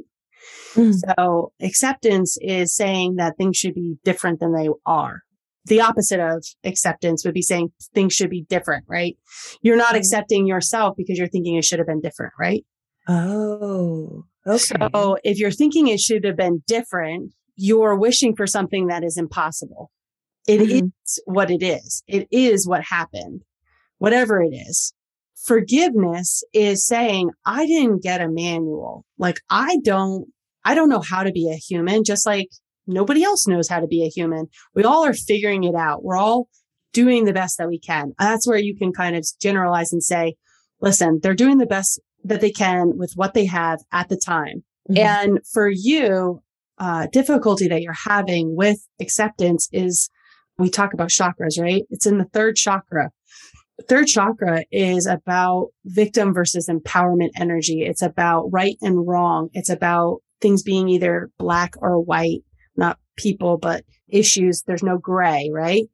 Mm. So acceptance is saying that things should be different than they are. the opposite of acceptance would be saying things should be different, right? You're not mm-hmm. accepting yourself because you're thinking it should have been different, right? Oh, okay. So if you're thinking it should have been different, you're wishing for something that is impossible. It mm-hmm. is what it is. It is what happened, whatever it is. Forgiveness is saying, I didn't get a manual. Like I don't, I don't know how to be a human, just like nobody else knows how to be a human. We all are figuring it out. We're all doing the best that we can. That's where you can kind of generalize and say, listen, they're doing the best that they can with what they have at the time. Mm-hmm. And for you, uh, difficulty that you're having with acceptance is we talk about chakras, right? It's in the third chakra. third chakra is about victim versus empowerment energy. It's about right and wrong. It's about things being either black or white, not people, but issues. There's no gray, right?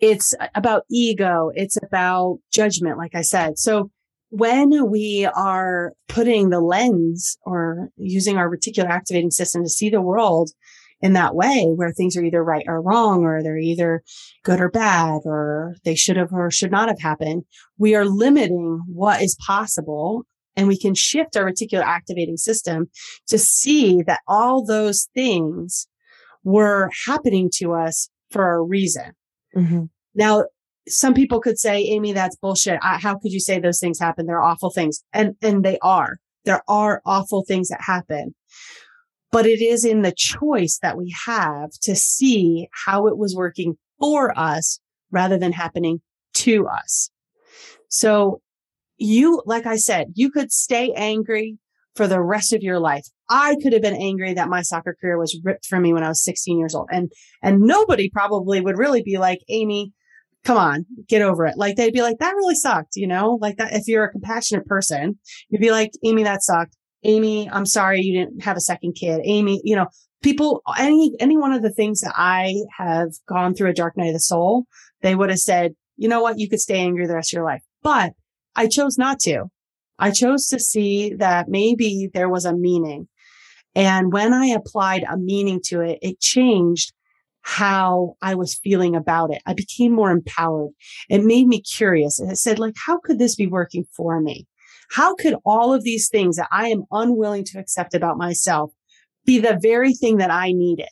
It's about ego. It's about judgment, like I said. So when we are putting the lens or using our reticular activating system to see the world in that way where things are either right or wrong or they're either good or bad or they should have or should not have happened we are limiting what is possible and we can shift our reticular activating system to see that all those things were happening to us for a reason mm-hmm. now some people could say, Amy, that's bullshit. I, how could you say those things happen? They're awful things. And, and they are. There are awful things that happen. But it is in the choice that we have to see how it was working for us rather than happening to us. So you, like I said, you could stay angry for the rest of your life. I could have been angry that my soccer career was ripped from me when I was 16 years old. And, and nobody probably would really be like, Amy, come on, get over it. Like they'd be like, that really sucked, you know, like that. If you're a compassionate person, you'd be like, Amy, that sucked. Amy, I'm sorry you didn't have a second kid. Amy, you know, people, any, any one of the things that I have gone through a dark night of the soul, they would have said, you know what? You could stay angry the rest of your life, but I chose not to. I chose to see that maybe there was a meaning. And when I applied a meaning to it, it changed how I was feeling about it. I became more empowered. It made me curious. And it said, like, how could this be working for me? How could all of these things that I am unwilling to accept about myself be the very thing that I needed?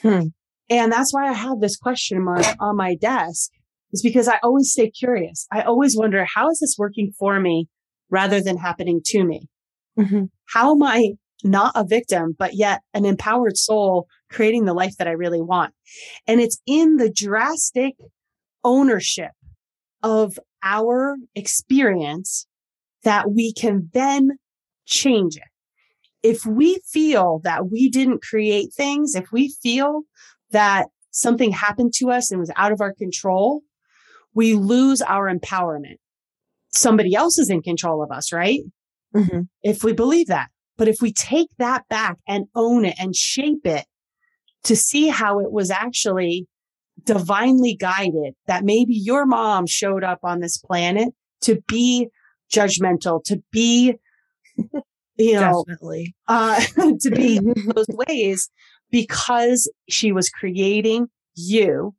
Hmm. And that's why I have this question mark on my desk is because I always stay curious. I always wonder, how is this working for me rather than happening to me? Mm-hmm. How am I not a victim, but yet an empowered soul creating the life that I really want. And it's in the drastic ownership of our experience that we can then change it. If we feel that we didn't create things, if we feel that something happened to us and was out of our control, we lose our empowerment. Somebody else is in control of us, right? Mm-hmm. If we believe that. But if we take that back and own it and shape it to see how it was actually divinely guided, that maybe your mom showed up on this planet to be judgmental, to be, you know, Definitely. Uh, to be those ways because she was creating you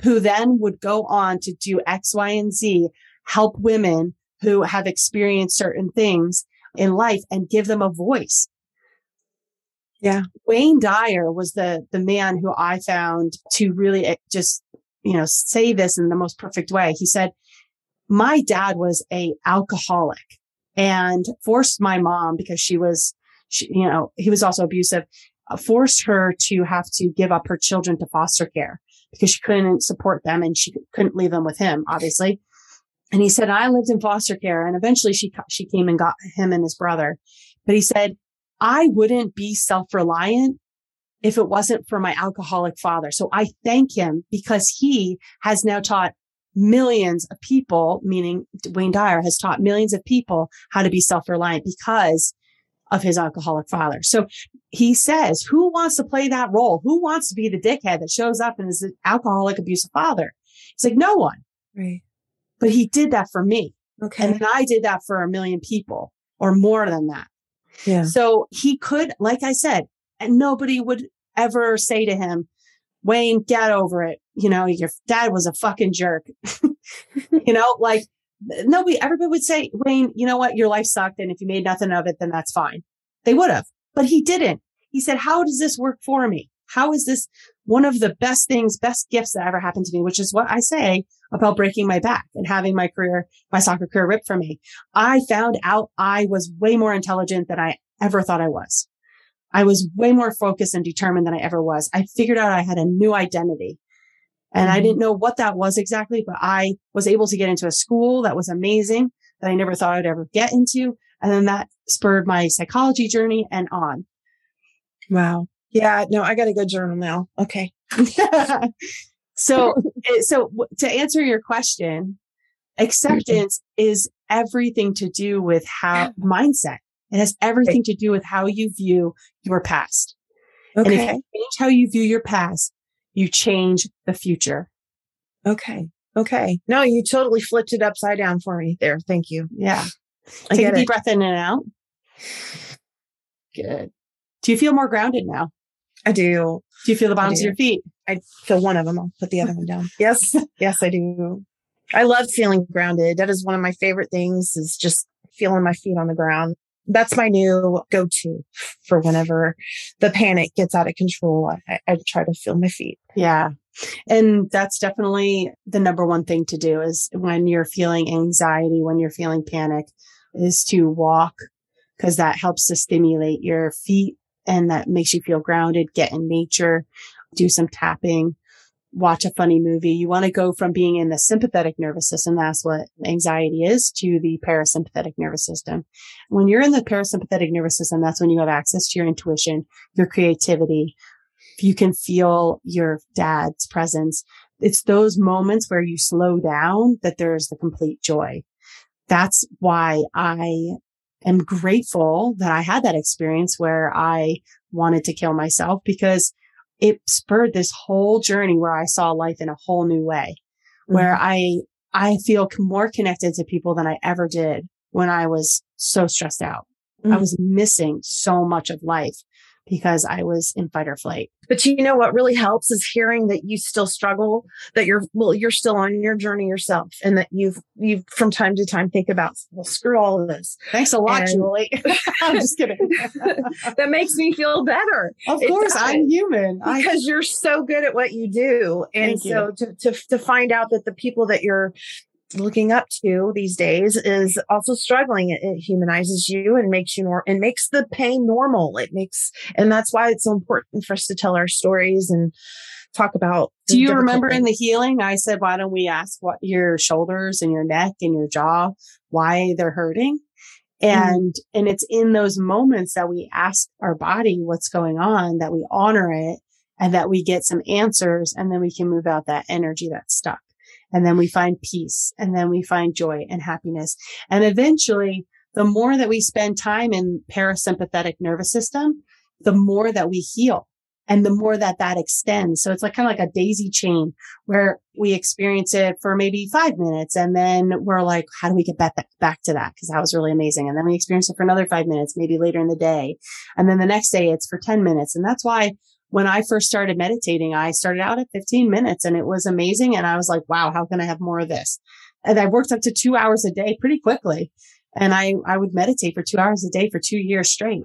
who then would go on to do X, Y, and Z, help women who have experienced certain things in life and give them a voice. Yeah. Wayne Dyer was the, the man who I found to really eh, just, you know, say this in the most perfect way. He said, my dad was a alcoholic and forced my mom because she was, she, you know, he was also abusive, uh, forced her to have to give up her children to foster care because she couldn't support them and she couldn't leave them with him, obviously. And he said, I lived in foster care and eventually she, she came and got him and his brother. But he said, I wouldn't be self-reliant if it wasn't for my alcoholic father. So I thank him because he has now taught millions of people, meaning Wayne Dyer has taught millions of people how to be self-reliant because of his alcoholic father. So he says, who wants to play that role? Who wants to be the dickhead that shows up and is an alcoholic abusive father? It's like, no one. Right but he did that for me. Okay. And then I did that for a million people or more than that. Yeah. So he could, like I said, and nobody would ever say to him, Wayne, get over it. You know, your dad was a fucking jerk. you know, like nobody, everybody would say, Wayne, you know what? Your life sucked. And if you made nothing of it, then that's fine. They would have, but he didn't. He said, how does this work for me? How is this one of the best things, best gifts that ever happened to me, which is what I say about breaking my back and having my career, my soccer career ripped from me. I found out I was way more intelligent than I ever thought I was. I was way more focused and determined than I ever was. I figured out I had a new identity and mm-hmm. I didn't know what that was exactly, but I was able to get into a school that was amazing that I never thought I'd ever get into. And then that spurred my psychology journey and on. Wow. Yeah. No, I got a good journal now. Okay. so, eh, so to answer your question, acceptance is everything to do with how mindset. It has everything to do with how you view your past. Okay. And if you change how you view your past, you change the future. Okay. Okay. No, you totally flipped it upside down for me there. Thank you. Yeah. I Take a deep it. breath in and out. Good. Do you feel more grounded now? I do. Do you feel the bottoms of your feet? I feel one of them. I'll put the other one down. Yes. Yes, I do. I love feeling grounded. That is one of my favorite things is just feeling my feet on the ground. That's my new go to for whenever the panic gets out of control. I, I try to feel my feet. Yeah. And that's definitely the number one thing to do is when you're feeling anxiety, when you're feeling panic, is to walk because that helps to stimulate your feet and that makes you feel grounded. Get in nature, do some tapping, watch a funny movie. You want to go from being in the sympathetic nervous system. That's what anxiety is to the parasympathetic nervous system. When you're in the parasympathetic nervous system, that's when you have access to your intuition, your creativity. You can feel your dad's presence. It's those moments where you slow down that there's the complete joy. That's why I am grateful that I had that experience where I wanted to kill myself because it spurred this whole journey where I saw life in a whole new way, mm-hmm. where I, I feel more connected to people than I ever did when I was so stressed out. Mm-hmm. I was missing so much of life because I was in fight or flight. But you know what really helps is hearing that you still struggle, that you're well, you're still on your journey yourself, and that you've you've from time to time think about well, screw all of this. Thanks a lot, and, Julie. I'm just kidding. that makes me feel better. Of course, I'm human because I, you're so good at what you do, and so to, to to find out that the people that you're looking up to these days is also struggling. It, it, humanizes you and makes you more and makes the pain normal. It makes, and that's why it's so important for us to tell our stories and talk about. Do you remember things. in the healing? I said, why don't we ask what your shoulders and your neck and your jaw, why they're hurting? Mm-hmm. And, mm. and it's in those moments that we ask our body what's going on, that we honor it and that we get some answers and then we can move out that energy that's stuck and then we find peace and then we find joy and happiness. And eventually the more that we spend time in parasympathetic nervous system, the more that we heal and the more that that extends. So it's like kind of like a daisy chain where we experience it for maybe five minutes and then we're like, how do we get back, back to that? Cause that was really amazing. And then we experience it for another five minutes, maybe later in the day. And then the next day it's for 10 minutes. And that's why when I first started meditating, I started out at 15 minutes and it was amazing. And I was like, wow, how can I have more of this? And I worked up to two hours a day pretty quickly. And I, I would meditate for two hours a day for two years straight.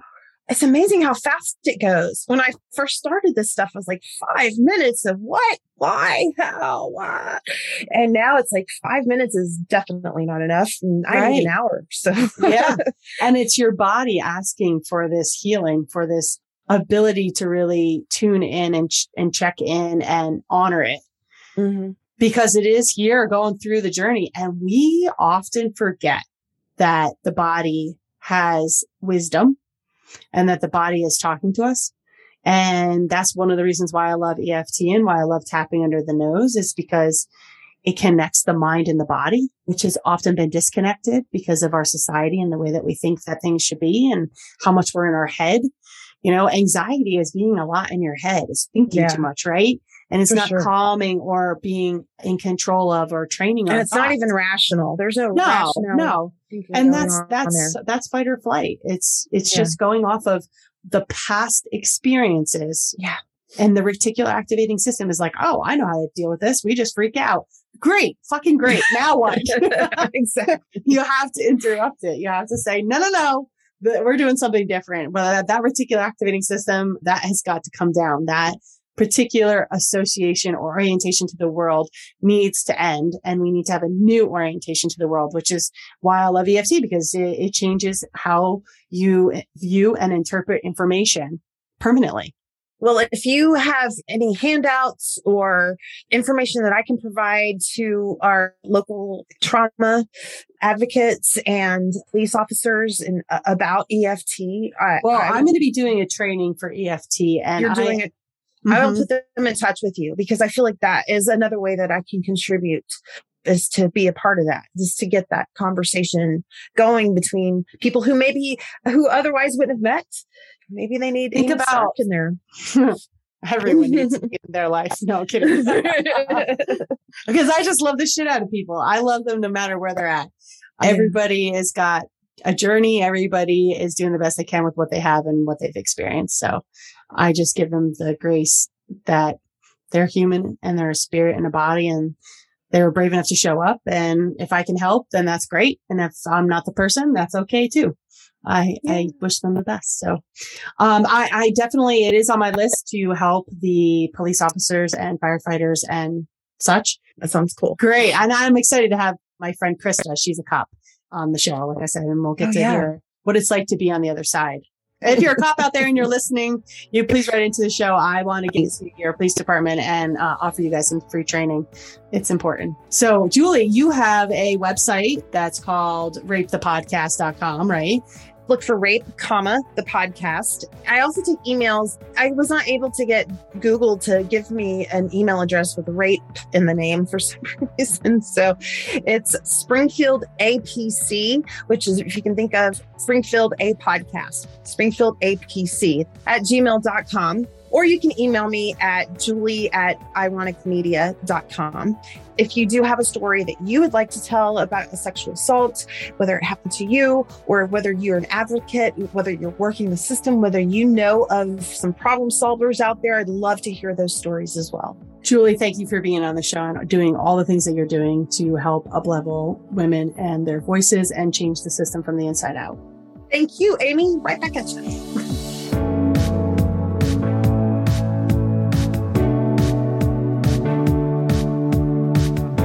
It's amazing how fast it goes. When I first started this stuff, I was like five minutes of what, why, how, what? And now it's like five minutes is definitely not enough. And I right. need an hour. So yeah. And it's your body asking for this healing, for this ability to really tune in and, ch- and check in and honor it. Mm-hmm. Because it is here going through the journey. And we often forget that the body has wisdom and that the body is talking to us. And that's one of the reasons why I love EFT and why I love tapping under the nose is because it connects the mind and the body, which has often been disconnected because of our society and the way that we think that things should be and how much we're in our head. You know, anxiety is being a lot in your head, is thinking yeah. too much, right? And it's For not sure. calming or being in control of or training. And it's thoughts. not even rational. There's no, no, no. And that's, that's, that's fight or flight. It's, it's yeah. just going off of the past experiences. Yeah. And the reticular activating system is like, oh, I know how to deal with this. We just freak out. Great, fucking great. Now what? exactly. you have to interrupt it. You have to say, no, no, no. We're doing something different. But that, reticular activating system, that has got to come down. That particular association or orientation to the world needs to end. And we need to have a new orientation to the world, which is why I love EFT because it, it changes how you view and interpret information permanently. Well, if you have any handouts or information that I can provide to our local trauma advocates and police officers and uh, about EFT, I, well, I, am going to be doing a training for EFT, and you're doing I, it. Mm-hmm. I will put them in touch with you because I feel like that is another way that I can contribute is to be a part of that, just to get that conversation going between people who maybe who otherwise wouldn't have met. Maybe they need think about in there. Everyone needs in their life. No kidding. because I just love the shit out of people. I love them no matter where they're at. Everybody has got a journey. Everybody is doing the best they can with what they have and what they've experienced. So I just give them the grace that they're human and they're a spirit and a body and they were brave enough to show up. And if I can help, then that's great. And if I'm not the person, that's okay too. I, yeah. I wish them the best. So, um, I, I definitely, it is on my list to help the police officers and firefighters and such. That sounds cool. Great. And I'm excited to have my friend Krista. She's a cop on the show, like I said, and we'll get oh, to yeah. hear what it's like to be on the other side if you're a cop out there and you're listening, you please write into the show. I want to get to your police department and uh, offer you guys some free training. It's important. So, Julie, you have a website that's called rapethepodcast.com, right? Look for rape, comma, the podcast. I also take emails. I was not able to get Google to give me an email address with rape in the name for some reason. So it's Springfield APC, which is, if you can think of Springfield A podcast, Springfield APC at gmail.com or you can email me at julie at ironickmedia.com. If you do have a story that you would like to tell about a sexual assault, whether it happened to you or whether you're an advocate, whether you're working the system, whether you know of some problem solvers out there, I'd love to hear those stories as well. Julie, thank you for being on the show and doing all the things that you're doing to help uplevel women and their voices and change the system from the inside out. Thank you, Amy. Right back at you.